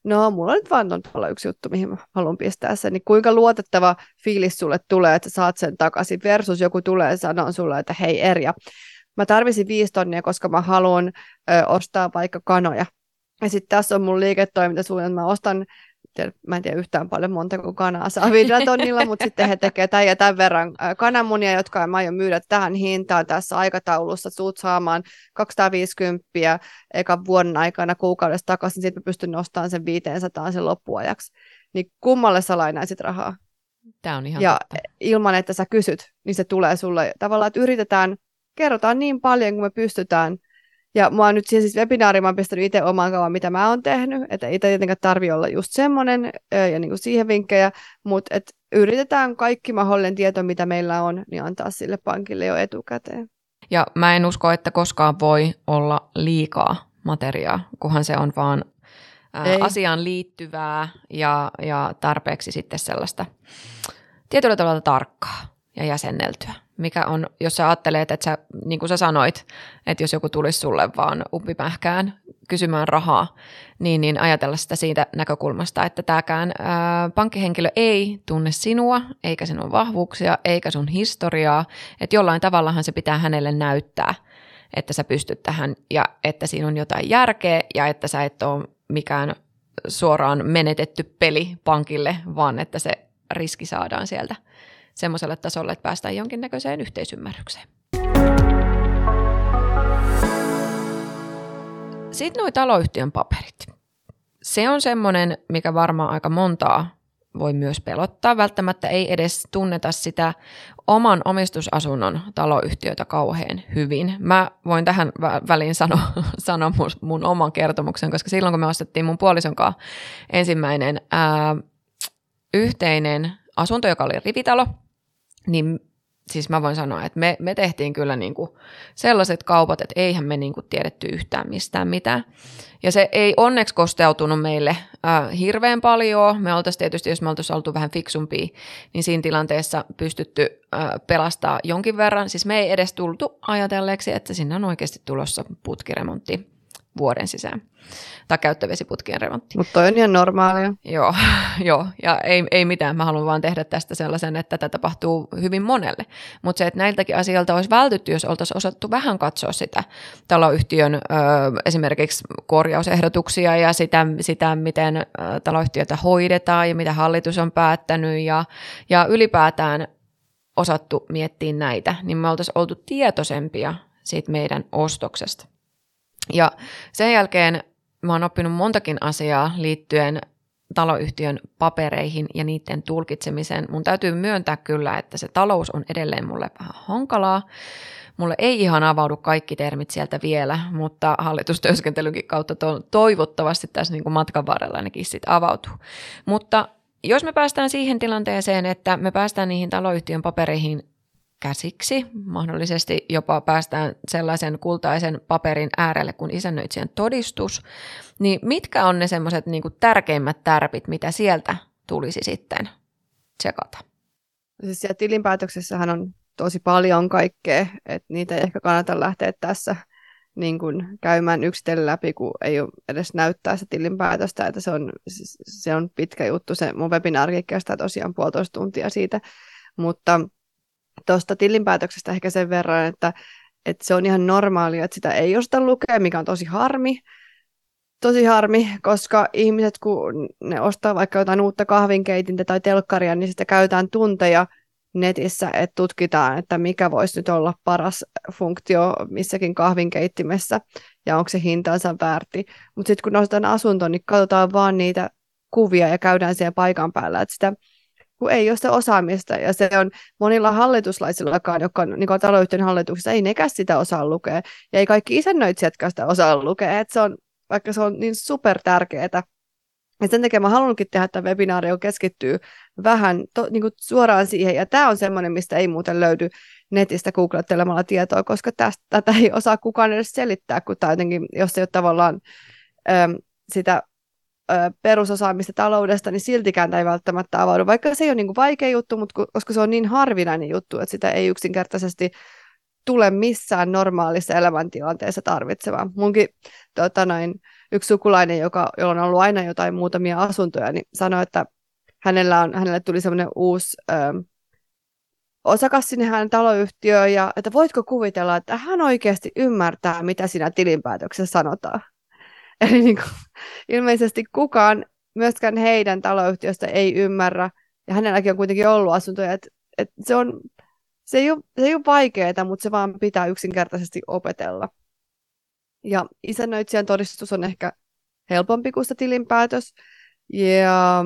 no mulla on nyt vaan tuolla yksi juttu, mihin mä haluan pistää sen, niin kuinka luotettava fiilis sulle tulee, että sä saat sen takaisin, versus joku tulee ja sanoo sulle, että hei Erja, mä tarvisin viisi tonnia, koska mä haluan ö, ostaa vaikka kanoja. Ja sitten tässä on mun liiketoimintasuunnitelma, mä ostan tiedä, mä en tiedä yhtään paljon monta kuin kanaa saa viidellä tonnilla, mutta sitten he tekevät tämän ja tämän verran kananmunia, jotka mä aion myydä tähän hintaan tässä aikataulussa, suut saamaan 250 eka vuoden aikana kuukaudessa takaisin, sitten mä pystyn nostamaan sen 500 sen loppuajaksi. Niin kummalle sä lainaisit rahaa? Tämä on ihan Ja totta. ilman, että sä kysyt, niin se tulee sulle tavallaan, että yritetään, kerrotaan niin paljon kuin me pystytään, Ja mä oon nyt siihen siis webinaariin, mä oon pistänyt itse oman kaavan, mitä mä oon tehnyt, että ei tietenkään tarvi olla just semmoinen ja niin kuin siihen vinkkejä, mutta et yritetään kaikki mahdollinen tieto, mitä meillä on, niin antaa sille pankille jo etukäteen. Ja mä en usko, että koskaan voi olla liikaa materiaa, kunhan se on vaan ää, asiaan liittyvää ja, ja tarpeeksi sitten sellaista tietyllä tavalla tarkkaa ja jäsenneltyä. Mikä on, jos sä ajattelet, että sä, niin kuin sä sanoit, että jos joku tulisi sulle vaan uppipähkään kysymään rahaa, niin, niin ajatella sitä siitä näkökulmasta, että tämäkään ää, pankkihenkilö ei tunne sinua, eikä sinun vahvuuksia, eikä sun historiaa, että jollain tavallahan se pitää hänelle näyttää, että sä pystyt tähän ja että siinä on jotain järkeä ja että sä et ole mikään suoraan menetetty peli pankille, vaan että se riski saadaan sieltä semmoiselle tasolle, että päästään jonkinnäköiseen yhteisymmärrykseen. Sitten nuo taloyhtiön paperit. Se on semmoinen, mikä varmaan aika montaa voi myös pelottaa. Välttämättä ei edes tunneta sitä oman omistusasunnon taloyhtiötä kauhean hyvin. Mä voin tähän väliin sanoa, sanoa mun, mun oman kertomuksen, koska silloin kun me ostettiin mun puolison kanssa ensimmäinen ää, yhteinen asunto, joka oli rivitalo, niin siis mä voin sanoa, että me, me tehtiin kyllä niin kuin sellaiset kaupat, että eihän me niin kuin tiedetty yhtään mistään mitään. Ja se ei onneksi kosteutunut meille äh, hirveän paljon. Me oltaisiin tietysti, jos me oltaisiin oltu vähän fiksumpia, niin siinä tilanteessa pystytty äh, pelastaa jonkin verran. Siis me ei edes tultu ajatelleeksi, että sinne on oikeasti tulossa putkiremontti vuoden sisään tai käyttövesiputkien remontti. Mutta toi on ihan normaalia. Joo, joo, ja ei, ei mitään. Mä haluan vaan tehdä tästä sellaisen, että tätä tapahtuu hyvin monelle. Mutta se, että näiltäkin asioilta olisi vältytty, jos oltaisiin osattu vähän katsoa sitä taloyhtiön ö, esimerkiksi korjausehdotuksia ja sitä, sitä miten ö, taloyhtiötä hoidetaan ja mitä hallitus on päättänyt ja, ja ylipäätään osattu miettiä näitä, niin me oltaisiin oltu tietoisempia siitä meidän ostoksesta. Ja sen jälkeen mä oon oppinut montakin asiaa liittyen taloyhtiön papereihin ja niiden tulkitsemiseen. Mun täytyy myöntää kyllä, että se talous on edelleen mulle vähän hankalaa. Mulle ei ihan avaudu kaikki termit sieltä vielä, mutta hallitustyöskentelynkin kautta to- toivottavasti tässä niin kuin matkan varrella ainakin sit avautuu. Mutta jos me päästään siihen tilanteeseen, että me päästään niihin taloyhtiön papereihin käsiksi. Mahdollisesti jopa päästään sellaisen kultaisen paperin äärelle kuin isännöitsijän todistus. Niin mitkä on ne semmoiset niin tärkeimmät tärpit, mitä sieltä tulisi sitten tsekata? Siis siellä tilinpäätöksessähän on tosi paljon kaikkea, että niitä ei ehkä kannata lähteä tässä niin kuin käymään yksitellen läpi, kun ei ole edes näyttää se tilinpäätöstä, että se on, se on pitkä juttu. Se mun webinaari kestää tosiaan puolitoista tuntia siitä, mutta tuosta tilinpäätöksestä ehkä sen verran, että, että se on ihan normaalia, että sitä ei osata lukea, mikä on tosi harmi. Tosi harmi, koska ihmiset, kun ne ostaa vaikka jotain uutta kahvinkeitintä tai telkkaria, niin sitä käytetään tunteja netissä, että tutkitaan, että mikä voisi nyt olla paras funktio missäkin kahvinkeittimessä ja onko se hintansa väärti. Mutta sitten kun nostetaan asunto, niin katsotaan vaan niitä kuvia ja käydään siellä paikan päällä, että sitä kun ei ole sitä osaamista. Ja se on monilla hallituslaisillakaan, jotka on niin taloyhtiön hallituksessa, ei nekään sitä osaa lukea. Ja ei kaikki isännöitsijätkään sitä osaa lukea. Että se on, vaikka se on niin super tärkeää. Ja sen takia mä halunnutkin tehdä että webinaari, joka keskittyy vähän to, niin suoraan siihen. Ja tämä on semmoinen, mistä ei muuten löydy netistä googlettelemalla tietoa, koska tästä, tätä ei osaa kukaan edes selittää, kun tämä jotenkin, jos ei ole tavallaan äm, sitä perusosaamista taloudesta, niin siltikään tämä ei välttämättä avaudu, vaikka se ei ole niin kuin vaikea juttu, mutta koska se on niin harvinainen juttu, että sitä ei yksinkertaisesti tule missään normaalissa elämäntilanteessa tarvitsemaan. Munkin tota noin, yksi sukulainen, joka, jolla on ollut aina jotain muutamia asuntoja, niin sanoi, että hänellä on, hänelle tuli semmoinen uusi ö, osakas sinne hänen taloyhtiöön, ja että voitko kuvitella, että hän oikeasti ymmärtää, mitä siinä tilinpäätöksessä sanotaan. Eli niin kuin, ilmeisesti kukaan myöskään heidän taloyhtiöstä ei ymmärrä, ja hänelläkin on kuitenkin ollut asuntoja, että, että se, on, se, ei ole, se ei ole vaikeaa, mutta se vaan pitää yksinkertaisesti opetella. Ja isännöitsijän todistus on ehkä helpompi kuin se tilinpäätös, ja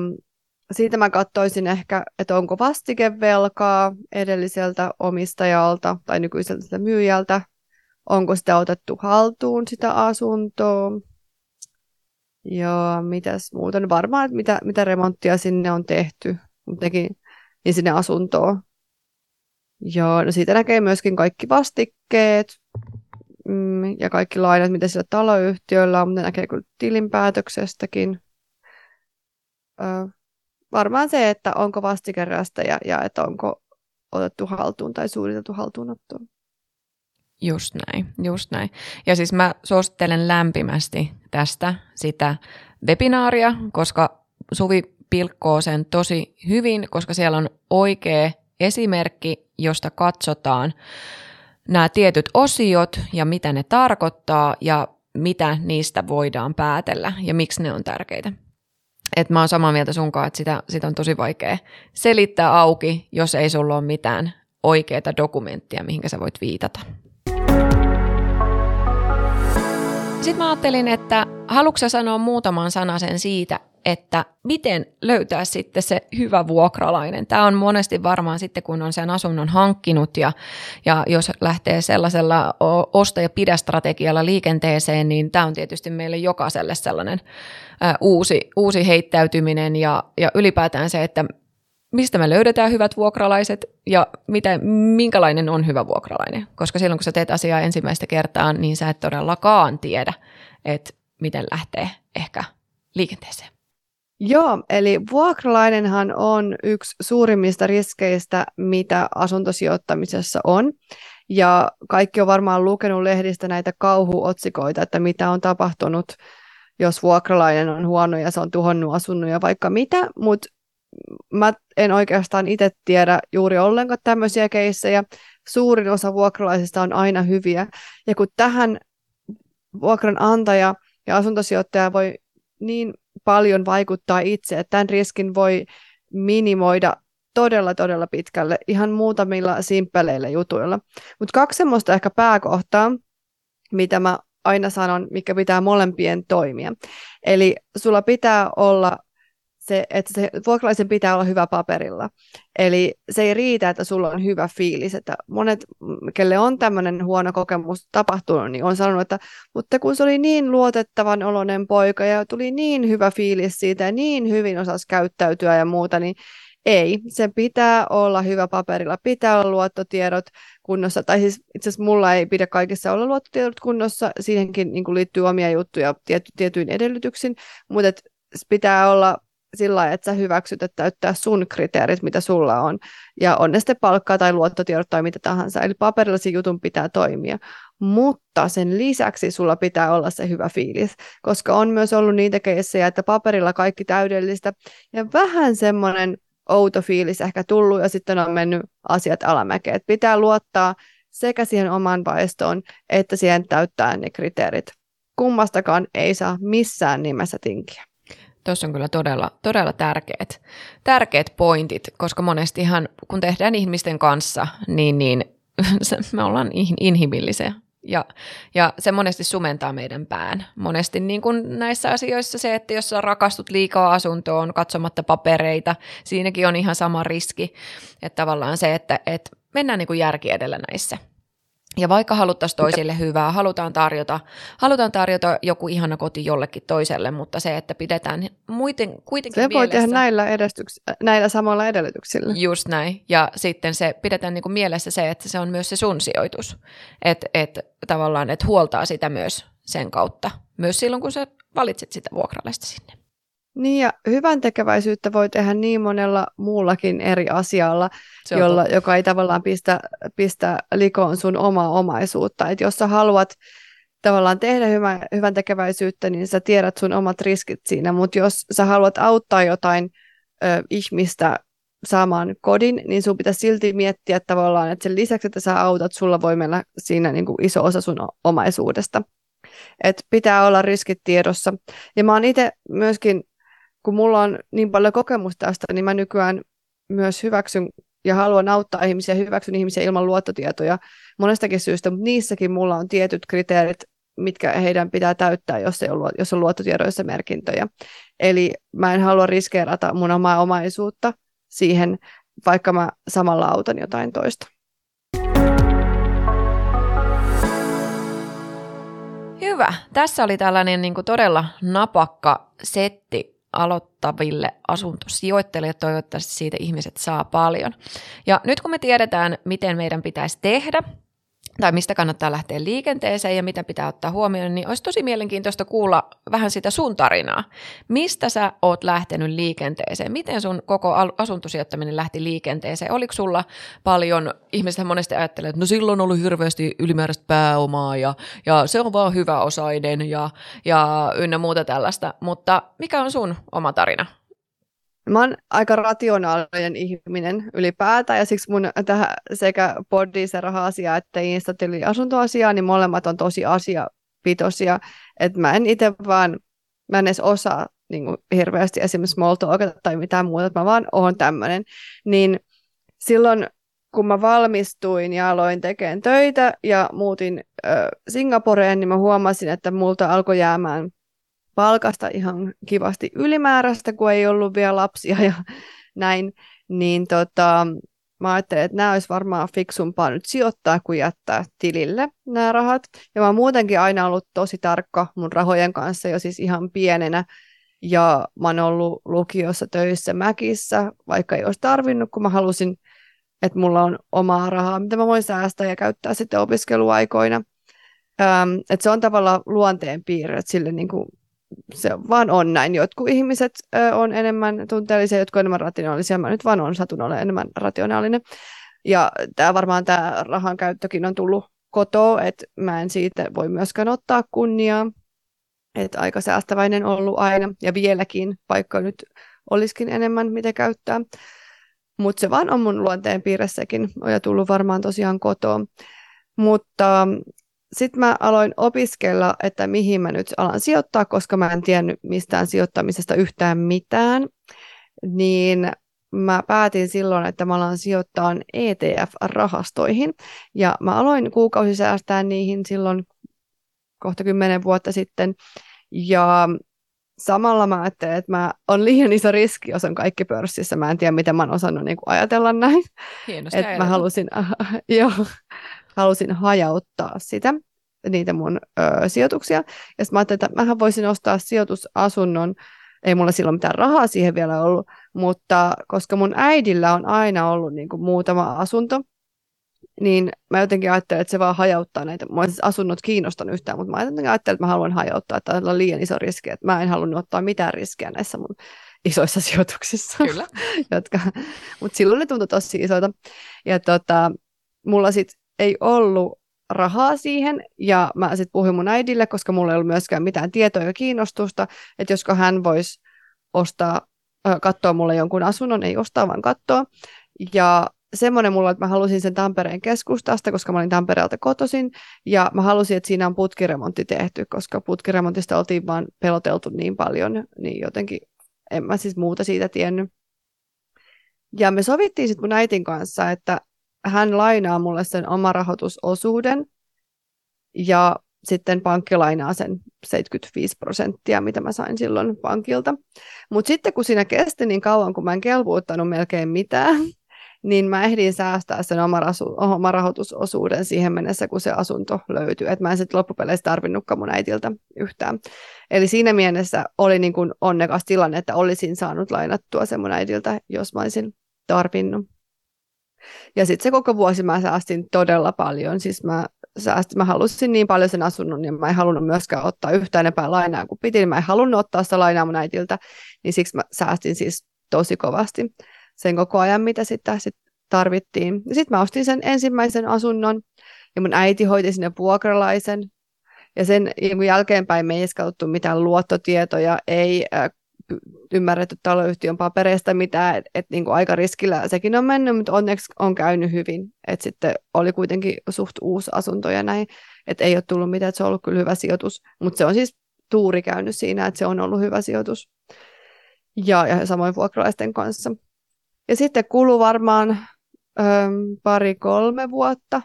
siitä mä katsoisin ehkä, että onko vastikevelkaa edelliseltä omistajalta tai nykyiseltä myyjältä, onko sitä otettu haltuun sitä asuntoa. Ja mitäs muuta, no varmaan, että mitä, mitä remonttia sinne on tehty, tekin, niin sinne asuntoon. Joo, no siitä näkee myöskin kaikki vastikkeet mm, ja kaikki lainat, mitä sillä taloyhtiöllä on, mutta näkee kyllä tilinpäätöksestäkin. Ö, varmaan se, että onko vastikerästä ja, ja että onko otettu haltuun tai suunniteltu haltuunottoa. Just näin, just näin. Ja siis mä suosittelen lämpimästi tästä sitä webinaaria, koska Suvi pilkkoo sen tosi hyvin, koska siellä on oikea esimerkki, josta katsotaan nämä tietyt osiot ja mitä ne tarkoittaa ja mitä niistä voidaan päätellä ja miksi ne on tärkeitä. Et mä oon samaa mieltä sunkaan, että sitä, sitä on tosi vaikea selittää auki, jos ei sulla ole mitään oikeaa dokumenttia, mihinkä sä voit viitata. Sitten mä ajattelin, että haluatko sanoa muutaman sanasen siitä, että miten löytää sitten se hyvä vuokralainen. Tämä on monesti varmaan sitten, kun on sen asunnon hankkinut ja, ja jos lähtee sellaisella osta- ja pidä-strategialla liikenteeseen, niin tämä on tietysti meille jokaiselle sellainen ä, uusi, uusi heittäytyminen ja, ja ylipäätään se, että mistä me löydetään hyvät vuokralaiset ja mitä, minkälainen on hyvä vuokralainen. Koska silloin, kun sä teet asiaa ensimmäistä kertaa, niin sä et todellakaan tiedä, että miten lähtee ehkä liikenteeseen. Joo, eli vuokralainenhan on yksi suurimmista riskeistä, mitä asuntosijoittamisessa on. Ja kaikki on varmaan lukenut lehdistä näitä kauhuotsikoita, että mitä on tapahtunut, jos vuokralainen on huono ja se on tuhonnut asunnon ja vaikka mitä, mutta mä en oikeastaan itse tiedä juuri ollenkaan tämmöisiä keissejä. Suurin osa vuokralaisista on aina hyviä. Ja kun tähän vuokranantaja ja asuntosijoittaja voi niin paljon vaikuttaa itse, että tämän riskin voi minimoida todella, todella pitkälle ihan muutamilla simppeleillä jutuilla. Mutta kaksi semmoista ehkä pääkohtaa, mitä mä aina sanon, mikä pitää molempien toimia. Eli sulla pitää olla se, että se vuokralaisen pitää olla hyvä paperilla. Eli se ei riitä, että sulla on hyvä fiilis. Että monet, kelle on tämmöinen huono kokemus tapahtunut, niin on sanonut, että mutta kun se oli niin luotettavan oloinen poika ja tuli niin hyvä fiilis siitä ja niin hyvin osasi käyttäytyä ja muuta, niin ei, se pitää olla hyvä paperilla, pitää olla luottotiedot kunnossa, tai siis itse asiassa mulla ei pidä kaikissa olla luottotiedot kunnossa, siihenkin niin liittyy omia juttuja tiety, tietyin edellytyksin, mutta pitää olla sillä lailla, että sä hyväksyt, että täyttää sun kriteerit, mitä sulla on. Ja on ne sitten palkkaa tai luottotiedot tai mitä tahansa. Eli paperilla jutun pitää toimia. Mutta sen lisäksi sulla pitää olla se hyvä fiilis, koska on myös ollut niitä keissejä, että paperilla kaikki täydellistä ja vähän semmoinen outo fiilis ehkä tullut ja sitten on mennyt asiat alamäkeen. Pitää luottaa sekä siihen omaan vaistoon että siihen täyttää ne kriteerit. Kummastakaan ei saa missään nimessä tinkiä. Tuossa on kyllä todella, todella tärkeät, tärkeät pointit, koska monestihan kun tehdään ihmisten kanssa, niin, niin me ollaan inhimillisiä. Ja, ja se monesti sumentaa meidän pään. Monesti niin kuin näissä asioissa se, että jos sä rakastut liikaa asuntoon katsomatta papereita, siinäkin on ihan sama riski. Että tavallaan se, että, että mennään niin kuin järki edellä näissä. Ja vaikka haluttaisiin toisille hyvää, halutaan tarjota, halutaan tarjota joku ihana koti jollekin toiselle, mutta se, että pidetään muiten, kuitenkin Se voi mielessä, tehdä näillä, edestyks- näillä samalla edellytyksillä. Just näin. Ja sitten se pidetään niin kuin mielessä se, että se on myös se sun sijoitus. Että et, tavallaan, että huoltaa sitä myös sen kautta. Myös silloin, kun sä valitset sitä vuokralaista sinne. Niin ja hyvän tekeväisyyttä voi tehdä niin monella muullakin eri asialla, jolla, joka ei tavallaan pistä, pistä likoon sun omaa omaisuutta. Et jos sä haluat tavallaan tehdä hyvän, hyvän tekeväisyyttä, niin sä tiedät sun omat riskit siinä, mutta jos sä haluat auttaa jotain ö, ihmistä saamaan kodin, niin sun pitäisi silti miettiä tavallaan, että sen lisäksi, että sä autat, sulla voi mennä siinä niin kuin iso osa sun omaisuudesta. Et pitää olla riskit tiedossa. Ja mä oon itse myöskin kun mulla on niin paljon kokemusta tästä, niin mä nykyään myös hyväksyn ja haluan auttaa ihmisiä, hyväksyn ihmisiä ilman luottotietoja monestakin syystä, mutta niissäkin mulla on tietyt kriteerit, mitkä heidän pitää täyttää, jos, ei ole, jos on luottotiedoissa merkintöjä. Eli mä en halua riskeerata mun omaa omaisuutta siihen, vaikka mä samalla autan jotain toista. Hyvä. Tässä oli tällainen niin kuin todella napakka setti aloittaville asuntosijoittajille. Toivottavasti siitä ihmiset saa paljon. Ja nyt kun me tiedetään, miten meidän pitäisi tehdä, tai mistä kannattaa lähteä liikenteeseen ja mitä pitää ottaa huomioon, niin olisi tosi mielenkiintoista kuulla vähän sitä sun tarinaa. Mistä sä oot lähtenyt liikenteeseen? Miten sun koko asuntosijoittaminen lähti liikenteeseen? Oliko sulla paljon, ihmiset monesti ajattelee, että no silloin on ollut hirveästi ylimääräistä pääomaa ja, ja se on vaan hyvä osainen ja, ja ynnä muuta tällaista, mutta mikä on sun oma tarina? Mä oon aika rationaalinen ihminen ylipäätään ja siksi mun tähän sekä body, se raha-asia että instatili asuntoasia, niin molemmat on tosi asiapitoisia. Että mä en itse vaan, mä en edes osaa niin kuin hirveästi esimerkiksi small talkata tai mitään muuta, että mä vaan oon tämmöinen. Niin silloin kun mä valmistuin ja aloin tekemään töitä ja muutin äh, Singaporeen, niin mä huomasin, että multa alkoi jäämään palkasta ihan kivasti ylimääräistä, kun ei ollut vielä lapsia ja näin, niin tota, mä ajattelin, että nämä olisi varmaan fiksumpaa nyt sijoittaa kuin jättää tilille nämä rahat. Ja mä oon muutenkin aina ollut tosi tarkka mun rahojen kanssa jo siis ihan pienenä. Ja mä oon ollut lukiossa töissä Mäkissä, vaikka ei olisi tarvinnut, kun mä halusin, että mulla on omaa rahaa, mitä mä voin säästää ja käyttää sitten opiskeluaikoina. Ähm, että se on tavallaan luonteen piirre, että sille niin kuin se vaan on näin. Jotkut ihmiset ö, on enemmän tunteellisia, jotkut enemmän rationaalisia. Mä nyt vaan on satun ole enemmän rationaalinen. Ja tämä varmaan tämä rahan käyttökin on tullut kotoa, että mä en siitä voi myöskään ottaa kunniaa. Että aika säästäväinen ollut aina ja vieläkin, vaikka nyt olisikin enemmän mitä käyttää. Mutta se vaan on mun luonteen piiressäkin ja tullut varmaan tosiaan kotoa. Mutta sitten mä aloin opiskella, että mihin mä nyt alan sijoittaa, koska mä en tiennyt mistään sijoittamisesta yhtään mitään. Niin mä päätin silloin, että mä alan sijoittaa ETF-rahastoihin. Ja mä aloin kuukausi säästää niihin silloin kohta kymmenen vuotta sitten. Ja samalla mä ajattelin, että mä on liian iso riski, jos on kaikki pörssissä. Mä en tiedä, miten mä oon osannut niin kuin ajatella näin. että mä halusin, äh, joo, halusin hajauttaa sitä, niitä mun ö, sijoituksia. Ja sitten mä ajattelin, että mähän voisin ostaa sijoitusasunnon, ei mulla silloin mitään rahaa siihen vielä ollut, mutta koska mun äidillä on aina ollut niin kuin muutama asunto, niin mä jotenkin ajattelin, että se vaan hajauttaa näitä. Mä siis asunnot kiinnostanut yhtään, mutta mä jotenkin ajattelin, että mä haluan hajauttaa, että on liian iso riski, että mä en halunnut ottaa mitään riskejä näissä mun isoissa sijoituksissa. Kyllä. jotka, mutta silloin ne tuntui tosi isoilta. Ja tota, mulla sitten ei ollut rahaa siihen, ja mä sitten puhuin mun äidille, koska mulla ei ollut myöskään mitään tietoa ja kiinnostusta, että josko hän voisi ostaa, katsoa mulle jonkun asunnon, ei ostaa, vaan katsoa. Ja semmoinen mulla, että mä halusin sen Tampereen keskustasta, koska mä olin Tampereelta kotosin, ja mä halusin, että siinä on putkiremontti tehty, koska putkiremontista oltiin vaan peloteltu niin paljon, niin jotenkin en mä siis muuta siitä tiennyt. Ja me sovittiin sitten mun äitin kanssa, että hän lainaa mulle sen omarahoitusosuuden ja sitten pankki lainaa sen 75 prosenttia, mitä mä sain silloin pankilta. Mutta sitten kun siinä kesti niin kauan, kun mä en kelpuuttanut melkein mitään, niin mä ehdin säästää sen omarahoitusosuuden siihen mennessä, kun se asunto löytyy. Että mä en sitten loppupeleissä tarvinnutkaan mun äitiltä yhtään. Eli siinä mielessä oli niin kuin onnekas tilanne, että olisin saanut lainattua sen mun äidiltä, jos mä olisin tarvinnut. Ja sitten se koko vuosi mä säästin todella paljon. Siis mä, säästin, mä halusin niin paljon sen asunnon, ja mä en halunnut myöskään ottaa yhtään enempää lainaa kuin piti. Mä en halunnut ottaa sitä lainaa mun äitiltä, niin siksi mä säästin siis tosi kovasti sen koko ajan, mitä sitä sit tarvittiin. Sitten mä ostin sen ensimmäisen asunnon, ja mun äiti hoiti sinne vuokralaisen, ja sen jälkeenpäin me ei mitään luottotietoja, ei äh, ymmärretty taloyhtiön papereista mitään, että et niinku aika riskillä sekin on mennyt, mutta onneksi on käynyt hyvin. Että sitten oli kuitenkin suht uusi asunto ja näin, että ei ole tullut mitään, että se on ollut kyllä hyvä sijoitus. Mutta se on siis tuuri käynyt siinä, että se on ollut hyvä sijoitus. Ja, ja samoin vuokralaisten kanssa. Ja sitten kulu varmaan pari-kolme vuotta,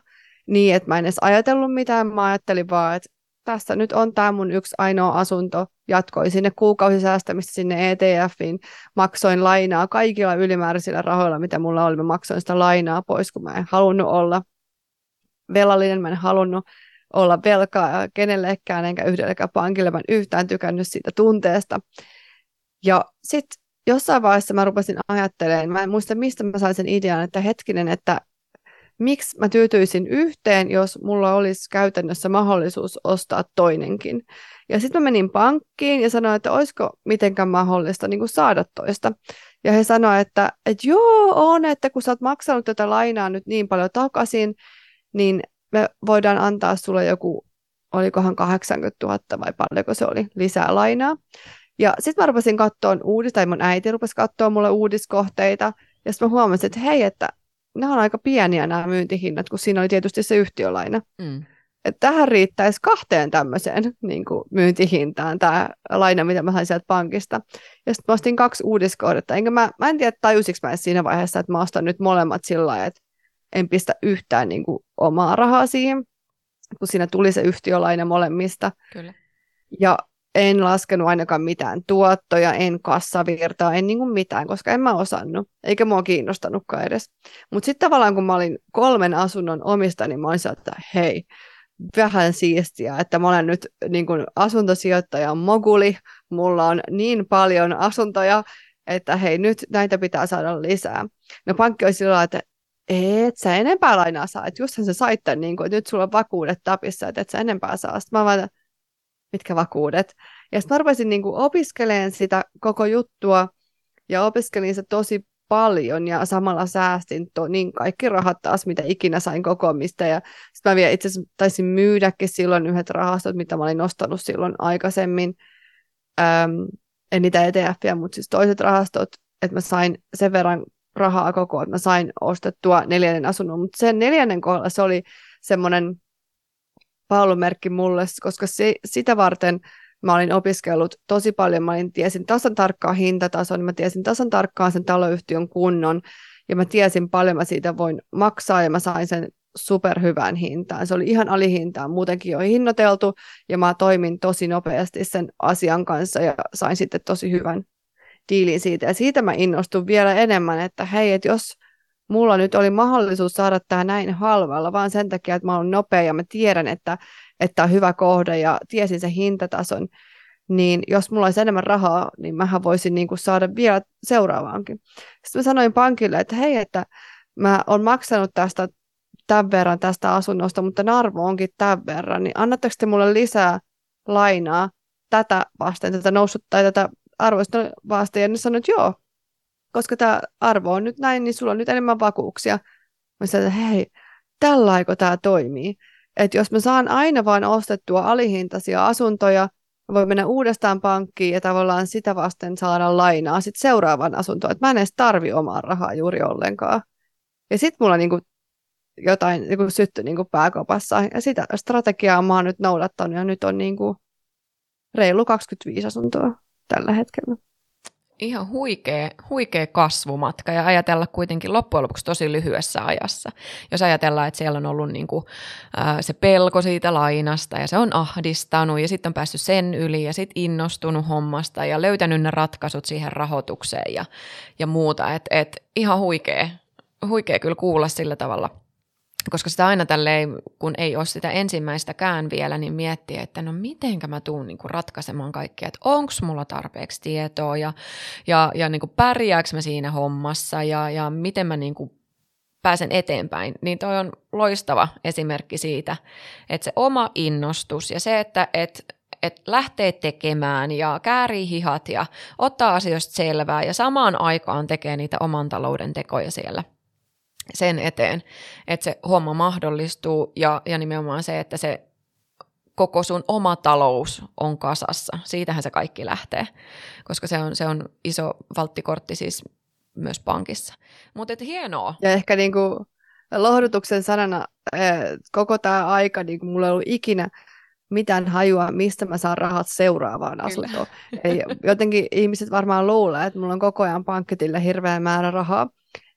niin että mä en edes ajatellut mitään, mä ajattelin vaan, että tässä nyt on tämä mun yksi ainoa asunto, jatkoin sinne kuukausisäästämistä sinne ETFiin, maksoin lainaa kaikilla ylimääräisillä rahoilla, mitä mulla oli, mä maksoin sitä lainaa pois, kun mä en halunnut olla velallinen, mä en halunnut olla velkaa kenellekään enkä yhdellekään pankille. Mä en yhtään tykännyt siitä tunteesta. Ja sitten jossain vaiheessa mä rupesin ajattelemaan, mä en muista mistä mä sain sen idean, että hetkinen, että miksi mä tyytyisin yhteen, jos mulla olisi käytännössä mahdollisuus ostaa toinenkin. Ja sitten mä menin pankkiin ja sanoin, että olisiko mitenkään mahdollista niin kuin saada toista. Ja he sanoivat, että, että joo, on, että kun sä oot maksanut tätä lainaa nyt niin paljon takaisin, niin me voidaan antaa sulle joku, olikohan 80 000 vai paljonko se oli, lisää lainaa. Ja sitten mä rupesin katsoa uudis, tai mun äiti rupesi katsoa mulle uudiskohteita, ja sitten mä huomasin, että hei, että nämä on aika pieniä nämä myyntihinnat, kun siinä oli tietysti se yhtiölaina. Mm. Tähän riittäisi kahteen tämmöiseen niin kuin myyntihintaan tämä laina, mitä mä sain sieltä pankista. Ja sitten mä ostin kaksi uudiskohdetta. Enkä mä, mä en tiedä, tajusinko mä siinä vaiheessa, että mä ostan nyt molemmat sillä lailla, että en pistä yhtään niin kuin, omaa rahaa siihen, kun siinä tuli se yhtiölaina molemmista. Kyllä. Ja en laskenut ainakaan mitään tuottoja, en kassavirtaa, en niin kuin mitään, koska en mä osannut, eikä mua kiinnostanutkaan edes. Mutta sitten tavallaan kun mä olin kolmen asunnon omista, niin mä olin että hei, vähän siistiä, että mä olen nyt niin kuin asuntosijoittaja moguli, mulla on niin paljon asuntoja, että hei, nyt näitä pitää saada lisää. No pankki oli sillä että et sä enempää lainaa saa, että justhan sä sait tämän, niin kuin, että nyt sulla on vakuudet tapissa, että et sä enempää saa. Sitten mä vaan, mitkä vakuudet. Ja sitten mä rupesin niin opiskelemaan sitä koko juttua ja opiskelin se tosi paljon ja samalla säästin to, niin kaikki rahat taas, mitä ikinä sain kokoamista. Ja sitten mä vielä itse asiassa taisin myydäkin silloin yhdet rahastot, mitä mä olin nostanut silloin aikaisemmin. Öm, en niitä ETFiä, mutta siis toiset rahastot, että mä sain sen verran rahaa koko, että mä sain ostettua neljännen asunnon. Mutta sen neljännen kohdalla se oli semmoinen paalumerkki mulle, koska se, sitä varten mä olin opiskellut tosi paljon, mä olin, tiesin tasan tarkkaan hintatason, mä tiesin tasan tarkkaan sen taloyhtiön kunnon, ja mä tiesin paljon mä siitä voin maksaa, ja mä sain sen superhyvään hintaan. Se oli ihan alihintaan muutenkin jo hinnoiteltu, ja mä toimin tosi nopeasti sen asian kanssa, ja sain sitten tosi hyvän diilin siitä. Ja siitä mä innostun vielä enemmän, että hei, että jos mulla nyt oli mahdollisuus saada tämä näin halvalla, vaan sen takia, että mä olen nopea ja mä tiedän, että, että on hyvä kohde ja tiesin sen hintatason, niin jos mulla olisi enemmän rahaa, niin mähän voisin niin kuin saada vielä seuraavaankin. Sitten mä sanoin pankille, että hei, että mä oon maksanut tästä tämän verran tästä asunnosta, mutta arvo onkin tämän verran, niin annatteko te mulle lisää lainaa tätä vasten, tätä noussut tai tätä arvoista vasten? Ja ne sanoivat, että joo, koska tämä arvo on nyt näin, niin sulla on nyt enemmän vakuuksia. Mä sanoin, että hei, tällä tämä toimii. Että jos mä saan aina vain ostettua alihintaisia asuntoja, mä voin mennä uudestaan pankkiin ja tavallaan sitä vasten saada lainaa sitten seuraavan asuntoon. Että mä en edes tarvi omaa rahaa juuri ollenkaan. Ja sitten mulla niinku jotain niinku syttyi niinku pääkopassa. Ja sitä strategiaa mä oon nyt noudattanut ja nyt on niinku reilu 25 asuntoa tällä hetkellä ihan huikea, huikea kasvumatka ja ajatella kuitenkin loppujen lopuksi tosi lyhyessä ajassa. Jos ajatellaan, että siellä on ollut niin kuin, ää, se pelko siitä lainasta ja se on ahdistanut ja sitten on päässyt sen yli ja sitten innostunut hommasta ja löytänyt ne ratkaisut siihen rahoitukseen ja, ja muuta. Et, et ihan huikea, huikea kyllä kuulla sillä tavalla – koska sitä aina tälleen, kun ei ole sitä ensimmäistäkään vielä, niin miettii, että no mitenkä mä tuun niin kuin ratkaisemaan kaikkea, että onko mulla tarpeeksi tietoa ja, ja, ja niin kuin pärjääkö mä siinä hommassa ja, ja miten mä niin kuin pääsen eteenpäin, niin toi on loistava esimerkki siitä, että se oma innostus ja se, että et, et lähtee tekemään ja käärii hihat ja ottaa asioista selvää ja samaan aikaan tekee niitä oman talouden tekoja siellä – sen eteen, että se homma mahdollistuu ja, ja nimenomaan se, että se koko sun oma talous on kasassa. Siitähän se kaikki lähtee, koska se on, se on iso valttikortti siis myös pankissa. Mutta hienoa. Ja ehkä niinku lohdutuksen sanana koko tämä aika, niin mulla ei ollut ikinä mitään hajua, mistä mä saan rahat seuraavaan asuntoon. Jotenkin ihmiset varmaan luulee, että mulla on koko ajan pankkitille hirveä määrä rahaa,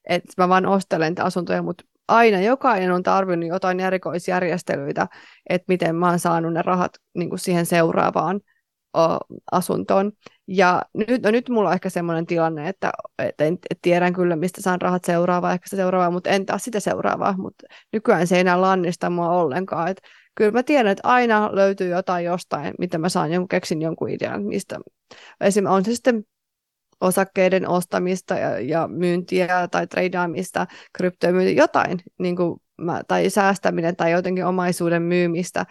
että mä vaan ostelen asuntoja, mutta aina jokainen on tarvinnut jotain erikoisjärjestelyitä, että miten mä oon saanut ne rahat niin kuin siihen seuraavaan o, asuntoon. Ja nyt, no nyt mulla on ehkä semmoinen tilanne, että, en, et tiedän kyllä, mistä saan rahat seuraavaa, ehkä se seuraavaa, mutta en taas sitä seuraavaa. Mutta nykyään se ei enää lannista mua ollenkaan. Et kyllä mä tiedän, että aina löytyy jotain jostain, mitä mä saan jonkun, keksin jonkun idean, mistä esimerkiksi on se sitten osakkeiden ostamista ja, ja myyntiä tai tradeaamista, kryptomyyntiä, jotain, niin kuin mä, tai säästäminen tai jotenkin omaisuuden myymistä,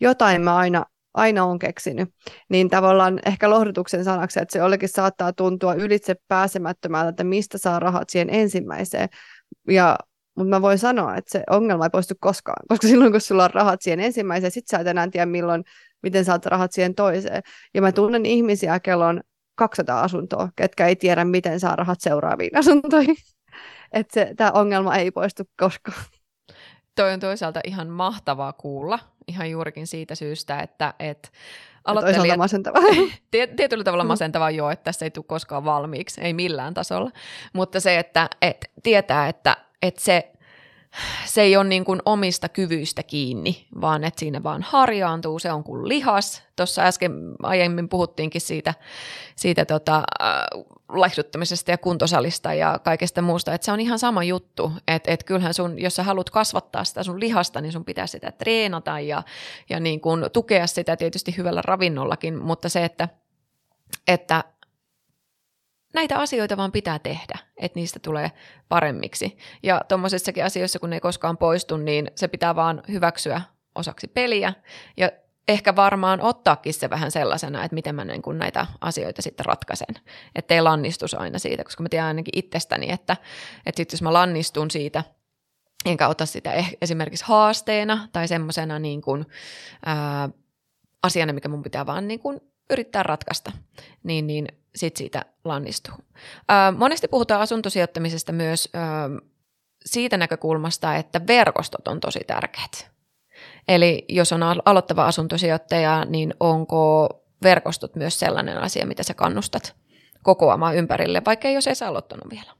jotain mä aina, aina on keksinyt. Niin tavallaan ehkä lohdutuksen sanaksi, että se olikin saattaa tuntua ylitse pääsemättömältä, että mistä saa rahat siihen ensimmäiseen. Ja mutta mä voin sanoa, että se ongelma ei poistu koskaan, koska silloin kun sulla on rahat siihen ensimmäiseen, sit sä et enää tiedä milloin, miten saat rahat siihen toiseen. Ja mä tunnen ihmisiä, kello on 200 asuntoa, ketkä ei tiedä, miten saa rahat seuraaviin asuntoihin. Että tämä ongelma ei poistu koskaan. Toi on toisaalta ihan mahtavaa kuulla, ihan juurikin siitä syystä, että et aloittelijat... masentavaa. Tietyllä tavalla mm. masentavaa joo, että tässä ei tule koskaan valmiiksi, ei millään tasolla. Mutta se, että et tietää, että et se se ei ole niin kuin omista kyvyistä kiinni, vaan että siinä vaan harjaantuu, se on kuin lihas. Tuossa äsken aiemmin puhuttiinkin siitä, siitä tota, äh, laihduttamisesta ja kuntosalista ja kaikesta muusta, että se on ihan sama juttu, että et kyllähän sun, jos sä haluat kasvattaa sitä sun lihasta, niin sun pitää sitä treenata ja, ja niin kuin tukea sitä tietysti hyvällä ravinnollakin, mutta se, että, että näitä asioita vaan pitää tehdä, että niistä tulee paremmiksi. Ja tuommoisissakin asioissa, kun ne ei koskaan poistu, niin se pitää vaan hyväksyä osaksi peliä ja ehkä varmaan ottaakin se vähän sellaisena, että miten mä niin kun näitä asioita sitten ratkaisen. Että ei lannistus aina siitä, koska mä tiedän ainakin itsestäni, että, että sit jos mä lannistun siitä, enkä ota sitä eh, esimerkiksi haasteena tai semmoisena niin kuin, ää, asiana, mikä mun pitää vaan niin kuin yrittää ratkaista, niin, niin sit siitä lannistuu. Ää, monesti puhutaan asuntosijoittamisesta myös ää, siitä näkökulmasta, että verkostot on tosi tärkeät. Eli jos on aloittava asuntosijoittaja, niin onko verkostot myös sellainen asia, mitä sä kannustat kokoamaan ympärille, vaikka ei olisi edes aloittanut vielä?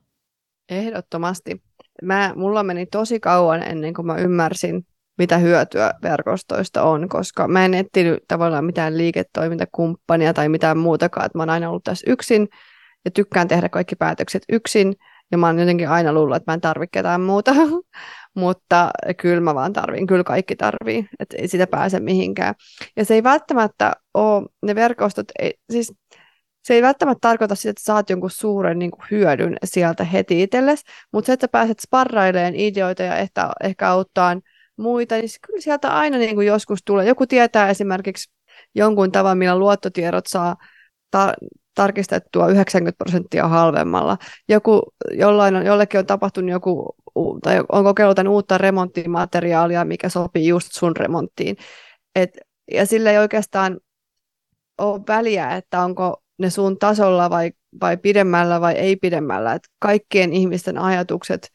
Ehdottomasti. Mä, mulla meni tosi kauan ennen kuin mä ymmärsin, mitä hyötyä verkostoista on, koska mä en etsinyt tavallaan mitään liiketoimintakumppania tai mitään muutakaan, että mä oon aina ollut tässä yksin ja tykkään tehdä kaikki päätökset yksin ja mä oon jotenkin aina luullut, että mä en tarvitse ketään muuta, mutta kyllä mä vaan tarvin, kyllä kaikki tarvii, että ei sitä pääse mihinkään. Ja se ei välttämättä ole, ne verkostot, ei, siis se ei välttämättä tarkoita sitä, että saat jonkun suuren niin kuin hyödyn sieltä heti itsellesi, mutta se, että pääset sparrailemaan ideoita ja ehkä, ehkä auttaa muita, niin kyllä sieltä aina niin kuin joskus tulee. Joku tietää esimerkiksi jonkun tavan, millä luottotiedot saa ta- tarkistettua 90 prosenttia halvemmalla. Joku, jollain on, jollekin on tapahtunut joku, tai on kokeillut uutta remonttimateriaalia, mikä sopii just sun remonttiin. Et, ja sillä ei oikeastaan ole väliä, että onko ne sun tasolla vai, vai pidemmällä vai ei pidemmällä. Et kaikkien ihmisten ajatukset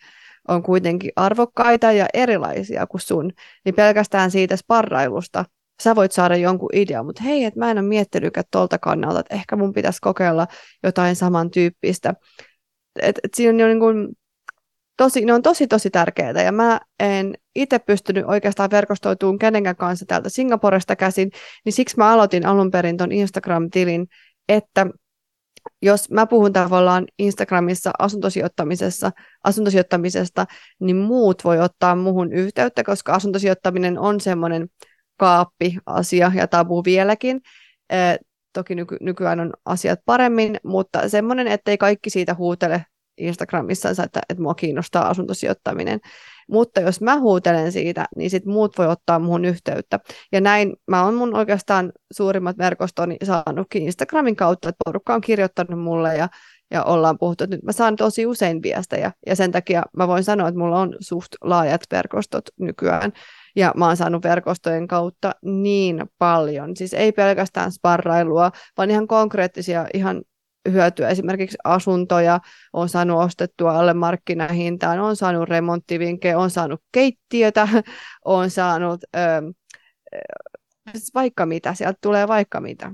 on kuitenkin arvokkaita ja erilaisia kuin sun, niin pelkästään siitä sparrailusta sä voit saada jonkun idean, mutta hei, että mä en ole miettinytkään tuolta kannalta, että ehkä mun pitäisi kokeilla jotain samantyyppistä. Et, et siinä on niin kuin, tosi, ne on tosi tosi tärkeitä ja mä en itse pystynyt oikeastaan verkostoitumaan kenenkään kanssa täältä Singaporesta käsin, niin siksi mä aloitin alun perin ton Instagram-tilin, että jos mä puhun tavallaan Instagramissa asuntosijoittamisessa, asuntosijoittamisesta, niin muut voi ottaa muuhun yhteyttä, koska asuntosijoittaminen on semmoinen kaappi-asia ja tabu vieläkin. E, toki nyky- nykyään on asiat paremmin, mutta semmoinen, ettei kaikki siitä huutele Instagramissa, että, että mua kiinnostaa asuntosijoittaminen. Mutta jos mä huutelen siitä, niin sit muut voi ottaa muun yhteyttä. Ja näin mä oon mun oikeastaan suurimmat verkostoni saanutkin Instagramin kautta, että porukka on kirjoittanut mulle ja, ja ollaan puhuttu, että nyt mä saan tosi usein viestejä. Ja sen takia mä voin sanoa, että mulla on suht laajat verkostot nykyään. Ja mä oon saanut verkostojen kautta niin paljon. Siis ei pelkästään sparrailua, vaan ihan konkreettisia, ihan hyötyä. Esimerkiksi asuntoja on saanut ostettua alle markkinahintaan, on saanut remonttivinkkejä, on saanut keittiötä, on saanut ö, vaikka mitä, sieltä tulee vaikka mitä.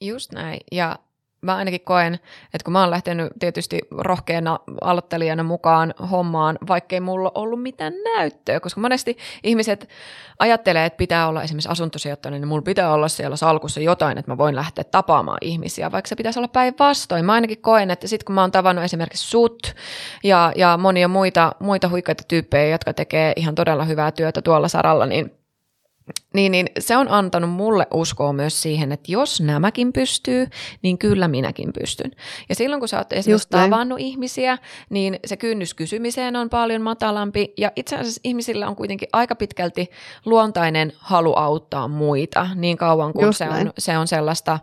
Just näin. Ja mä ainakin koen, että kun mä oon lähtenyt tietysti rohkeana aloittelijana mukaan hommaan, vaikkei mulla ollut mitään näyttöä, koska monesti ihmiset ajattelee, että pitää olla esimerkiksi asuntosijoittajana, niin mulla pitää olla siellä salkussa jotain, että mä voin lähteä tapaamaan ihmisiä, vaikka se pitäisi olla päinvastoin. Mä ainakin koen, että sitten kun mä oon tavannut esimerkiksi sut ja, ja monia muita, muita huikeita tyyppejä, jotka tekee ihan todella hyvää työtä tuolla saralla, niin niin, niin se on antanut mulle uskoa myös siihen, että jos nämäkin pystyy, niin kyllä minäkin pystyn. Ja silloin kun sä oot esimerkiksi tavannut ihmisiä, niin se kynnys kysymiseen on paljon matalampi. Ja itse asiassa ihmisillä on kuitenkin aika pitkälti luontainen halu auttaa muita niin kauan kuin se on, se on sellaista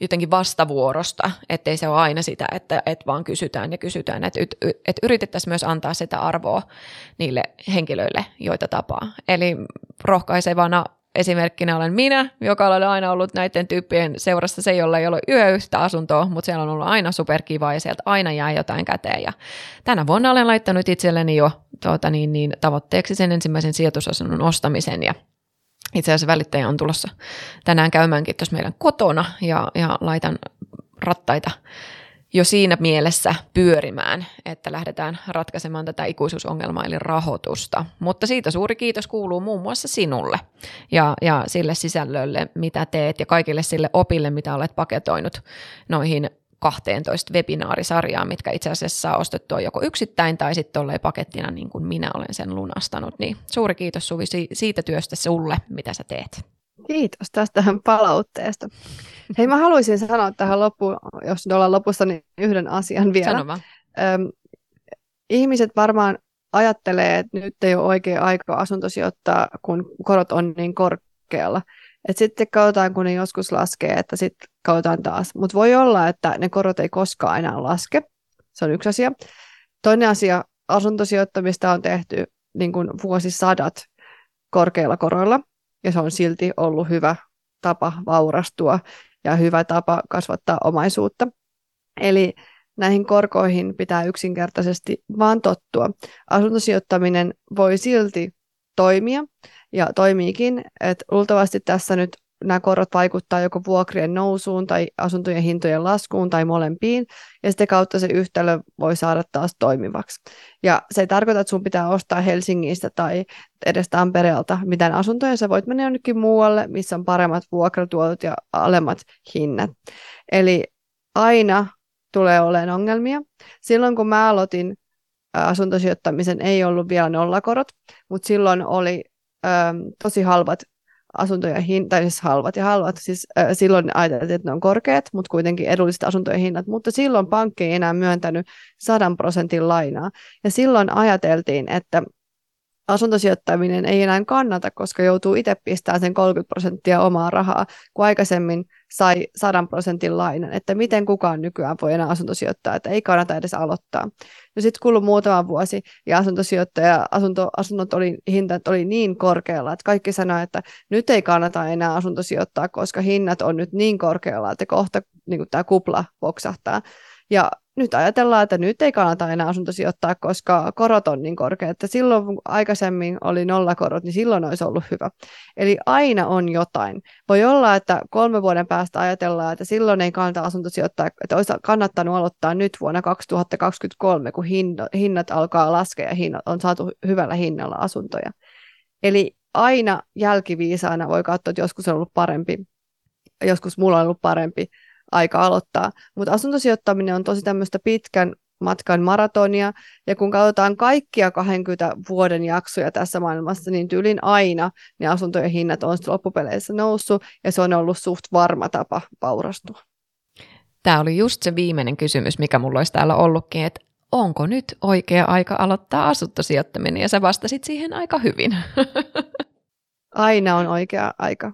jotenkin vastavuorosta, ettei se ole aina sitä, että, että vaan kysytään ja kysytään, että, että yritettäisiin myös antaa sitä arvoa niille henkilöille, joita tapaa. Eli rohkaisevana esimerkkinä olen minä, joka olen aina ollut näiden tyyppien seurassa se, jolla ei ole yö yhtä asuntoa, mutta siellä on ollut aina superkiva ja sieltä aina jää jotain käteen. Ja tänä vuonna olen laittanut itselleni jo tuota, niin, niin, tavoitteeksi sen ensimmäisen sijoitusasunnon ostamisen ja itse asiassa välittäjä on tulossa tänään käymäänkin tuossa meidän kotona ja, ja laitan rattaita jo siinä mielessä pyörimään, että lähdetään ratkaisemaan tätä ikuisuusongelmaa eli rahoitusta. Mutta siitä suuri kiitos kuuluu muun muassa sinulle ja, ja sille sisällölle, mitä teet ja kaikille sille opille, mitä olet paketoinut noihin 12 webinaarisarjaa, mitkä itse asiassa saa ostettua joko yksittäin tai sitten olleen pakettina niin kuin minä olen sen lunastanut. Niin suuri kiitos Suvi siitä työstä sulle, mitä sä teet. Kiitos tästä palautteesta. Hei, mä haluaisin sanoa tähän loppuun, jos ollaan lopussa, niin yhden asian vielä. Sano vaan. Öm, ihmiset varmaan ajattelee, että nyt ei ole oikea aika asuntosijoittaa, kun korot on niin korkealla. Et sitten katsotaan, kun ne joskus laskee, että sitten katsotaan taas. Mutta voi olla, että ne korot ei koskaan enää laske. Se on yksi asia. Toinen asia, asuntosijoittamista on tehty niin kuin vuosisadat korkeilla koroilla, ja se on silti ollut hyvä tapa vaurastua ja hyvä tapa kasvattaa omaisuutta. Eli näihin korkoihin pitää yksinkertaisesti vaan tottua. Asuntosijoittaminen voi silti toimia, ja toimiikin, että luultavasti tässä nyt nämä korot vaikuttaa joko vuokrien nousuun tai asuntojen hintojen laskuun tai molempiin, ja sitä kautta se yhtälö voi saada taas toimivaksi. Ja se ei tarkoita, että sun pitää ostaa Helsingistä tai edes Tampereelta mitään asuntoja, sä voit mennä jonnekin muualle, missä on paremmat vuokratuotot ja alemmat hinnat. Eli aina tulee olemaan ongelmia. Silloin kun mä aloitin asuntosijoittamisen, ei ollut vielä nollakorot, mutta silloin oli tosi halvat asuntojen hinnat, tai siis halvat ja halvat, siis äh, silloin ajateltiin, että ne on korkeat, mutta kuitenkin edulliset asuntojen hinnat, mutta silloin pankki ei enää myöntänyt 100 prosentin lainaa, ja silloin ajateltiin, että asuntosijoittaminen ei enää kannata, koska joutuu itse pistämään sen 30 prosenttia omaa rahaa, kun aikaisemmin sai 100 prosentin lainan, että miten kukaan nykyään voi enää asuntosijoittaa, että ei kannata edes aloittaa. No sitten kului muutama vuosi ja asuntosijoittaja, asunto, asunnot oli, hintat oli niin korkealla, että kaikki sanoivat, että nyt ei kannata enää asuntosijoittaa, koska hinnat on nyt niin korkealla, että kohta niin tämä kupla poksahtaa. Ja nyt ajatellaan, että nyt ei kannata enää asuntosijoittaa, koska korot on niin korkeat, että silloin kun aikaisemmin oli nollakorot, niin silloin olisi ollut hyvä. Eli aina on jotain. Voi olla, että kolme vuoden päästä ajatellaan, että silloin ei kannata asuntosijoittaa, että olisi kannattanut aloittaa nyt vuonna 2023, kun hinnat alkaa laskea ja on saatu hyvällä hinnalla asuntoja. Eli aina jälkiviisaana voi katsoa, että joskus on ollut parempi, joskus mulla on ollut parempi, aika aloittaa. Mutta asuntosijoittaminen on tosi tämmöistä pitkän matkan maratonia, ja kun katsotaan kaikkia 20 vuoden jaksoja tässä maailmassa, niin tyylin aina ne asuntojen hinnat on loppupeleissä noussut, ja se on ollut suht varma tapa vaurastua. Tämä oli just se viimeinen kysymys, mikä mulla olisi täällä ollutkin, että onko nyt oikea aika aloittaa asuntosijoittaminen, ja sä vastasit siihen aika hyvin. Aina on oikea aika.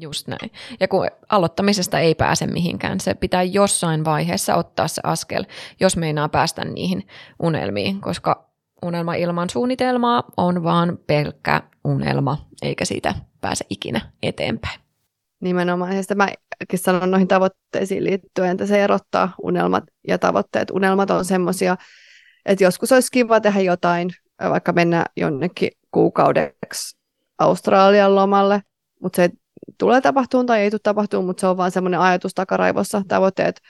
Just näin. Ja kun aloittamisesta ei pääse mihinkään, se pitää jossain vaiheessa ottaa se askel, jos meinaa päästä niihin unelmiin, koska unelma ilman suunnitelmaa on vaan pelkkä unelma, eikä siitä pääse ikinä eteenpäin. Nimenomaan. Ja mäkin sanon noihin tavoitteisiin liittyen, että se erottaa unelmat ja tavoitteet. Unelmat on semmoisia, että joskus olisi kiva tehdä jotain, vaikka mennä jonnekin kuukaudeksi Australian lomalle, mutta se tulee tapahtumaan tai ei tule tapahtumaan, mutta se on vain semmoinen ajatus takaraivossa. Tavoitteet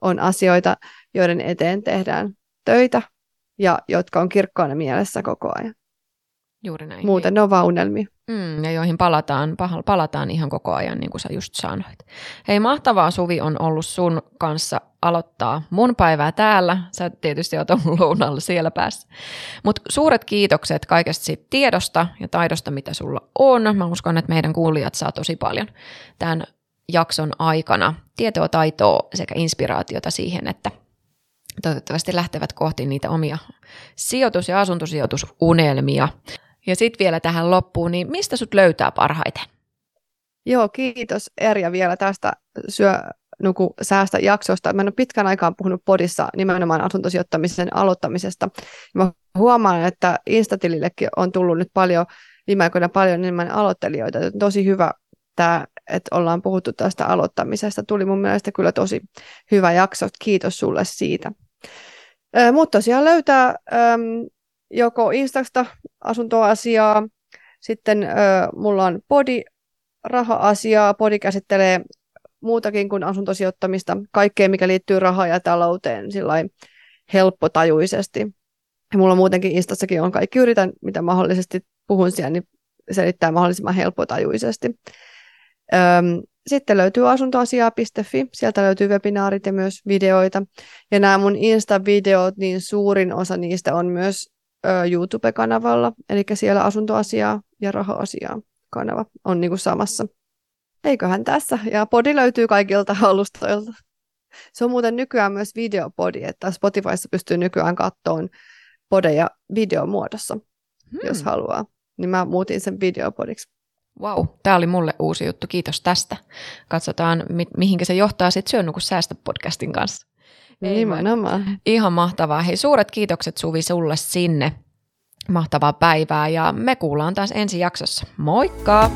on asioita, joiden eteen tehdään töitä ja jotka on kirkkaana mielessä koko ajan. Juuri näin. Muuten ne on vaan unelmia. Mm, ja joihin palataan, palataan ihan koko ajan, niin kuin sä just sanoit. Hei, mahtavaa Suvi on ollut sun kanssa aloittaa mun päivää täällä. Sä tietysti oot ollut lounalla siellä päässä. Mutta suuret kiitokset kaikesta siitä tiedosta ja taidosta, mitä sulla on. Mä uskon, että meidän kuulijat saa tosi paljon tämän jakson aikana tietoa, taitoa sekä inspiraatiota siihen, että toivottavasti lähtevät kohti niitä omia sijoitus- ja asuntosijoitusunelmia. Ja sitten vielä tähän loppuun, niin mistä sut löytää parhaiten? Joo, kiitos Erja vielä tästä syö, nuku, säästä jaksosta. Mä en ole pitkän aikaan puhunut podissa nimenomaan asuntosijoittamisen aloittamisesta. Mä huomaan, että Instatilillekin on tullut nyt paljon, viime aikoina paljon enemmän aloittelijoita. Tosi hyvä tämä, että ollaan puhuttu tästä aloittamisesta. Tuli mun mielestä kyllä tosi hyvä jakso. Kiitos sulle siitä. Mutta tosiaan löytää joko Instasta asuntoasiaa, sitten ö, mulla on podi raha-asiaa, podi käsittelee muutakin kuin asuntosijoittamista, kaikkea mikä liittyy rahaan ja talouteen helppotajuisesti. Ja mulla muutenkin Instassakin on kaikki, yritän mitä mahdollisesti puhun siellä, niin selittää mahdollisimman helppotajuisesti. Öm, sitten löytyy asuntoasiaa.fi, sieltä löytyy webinaarit ja myös videoita. Ja nämä mun Insta-videot, niin suurin osa niistä on myös YouTube-kanavalla, eli siellä asuntoasiaa ja raha-asiaa kanava on niin kuin samassa. Eiköhän tässä. Ja podi löytyy kaikilta alustoilta. Se on muuten nykyään myös videopodi, että Spotifyssa pystyy nykyään kattoon podeja videomuodossa, hmm. jos haluaa. Niin mä muutin sen videopodiksi. Wow, tämä oli mulle uusi juttu. Kiitos tästä. Katsotaan, mi- mihinkä se johtaa sitten Syönnuku säästä podcastin kanssa. Nimenomaan. Ihan mahtavaa. Hei, suuret kiitokset Suvi sulle sinne. Mahtavaa päivää ja me kuullaan taas ensi jaksossa. Moikka!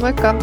Moikka!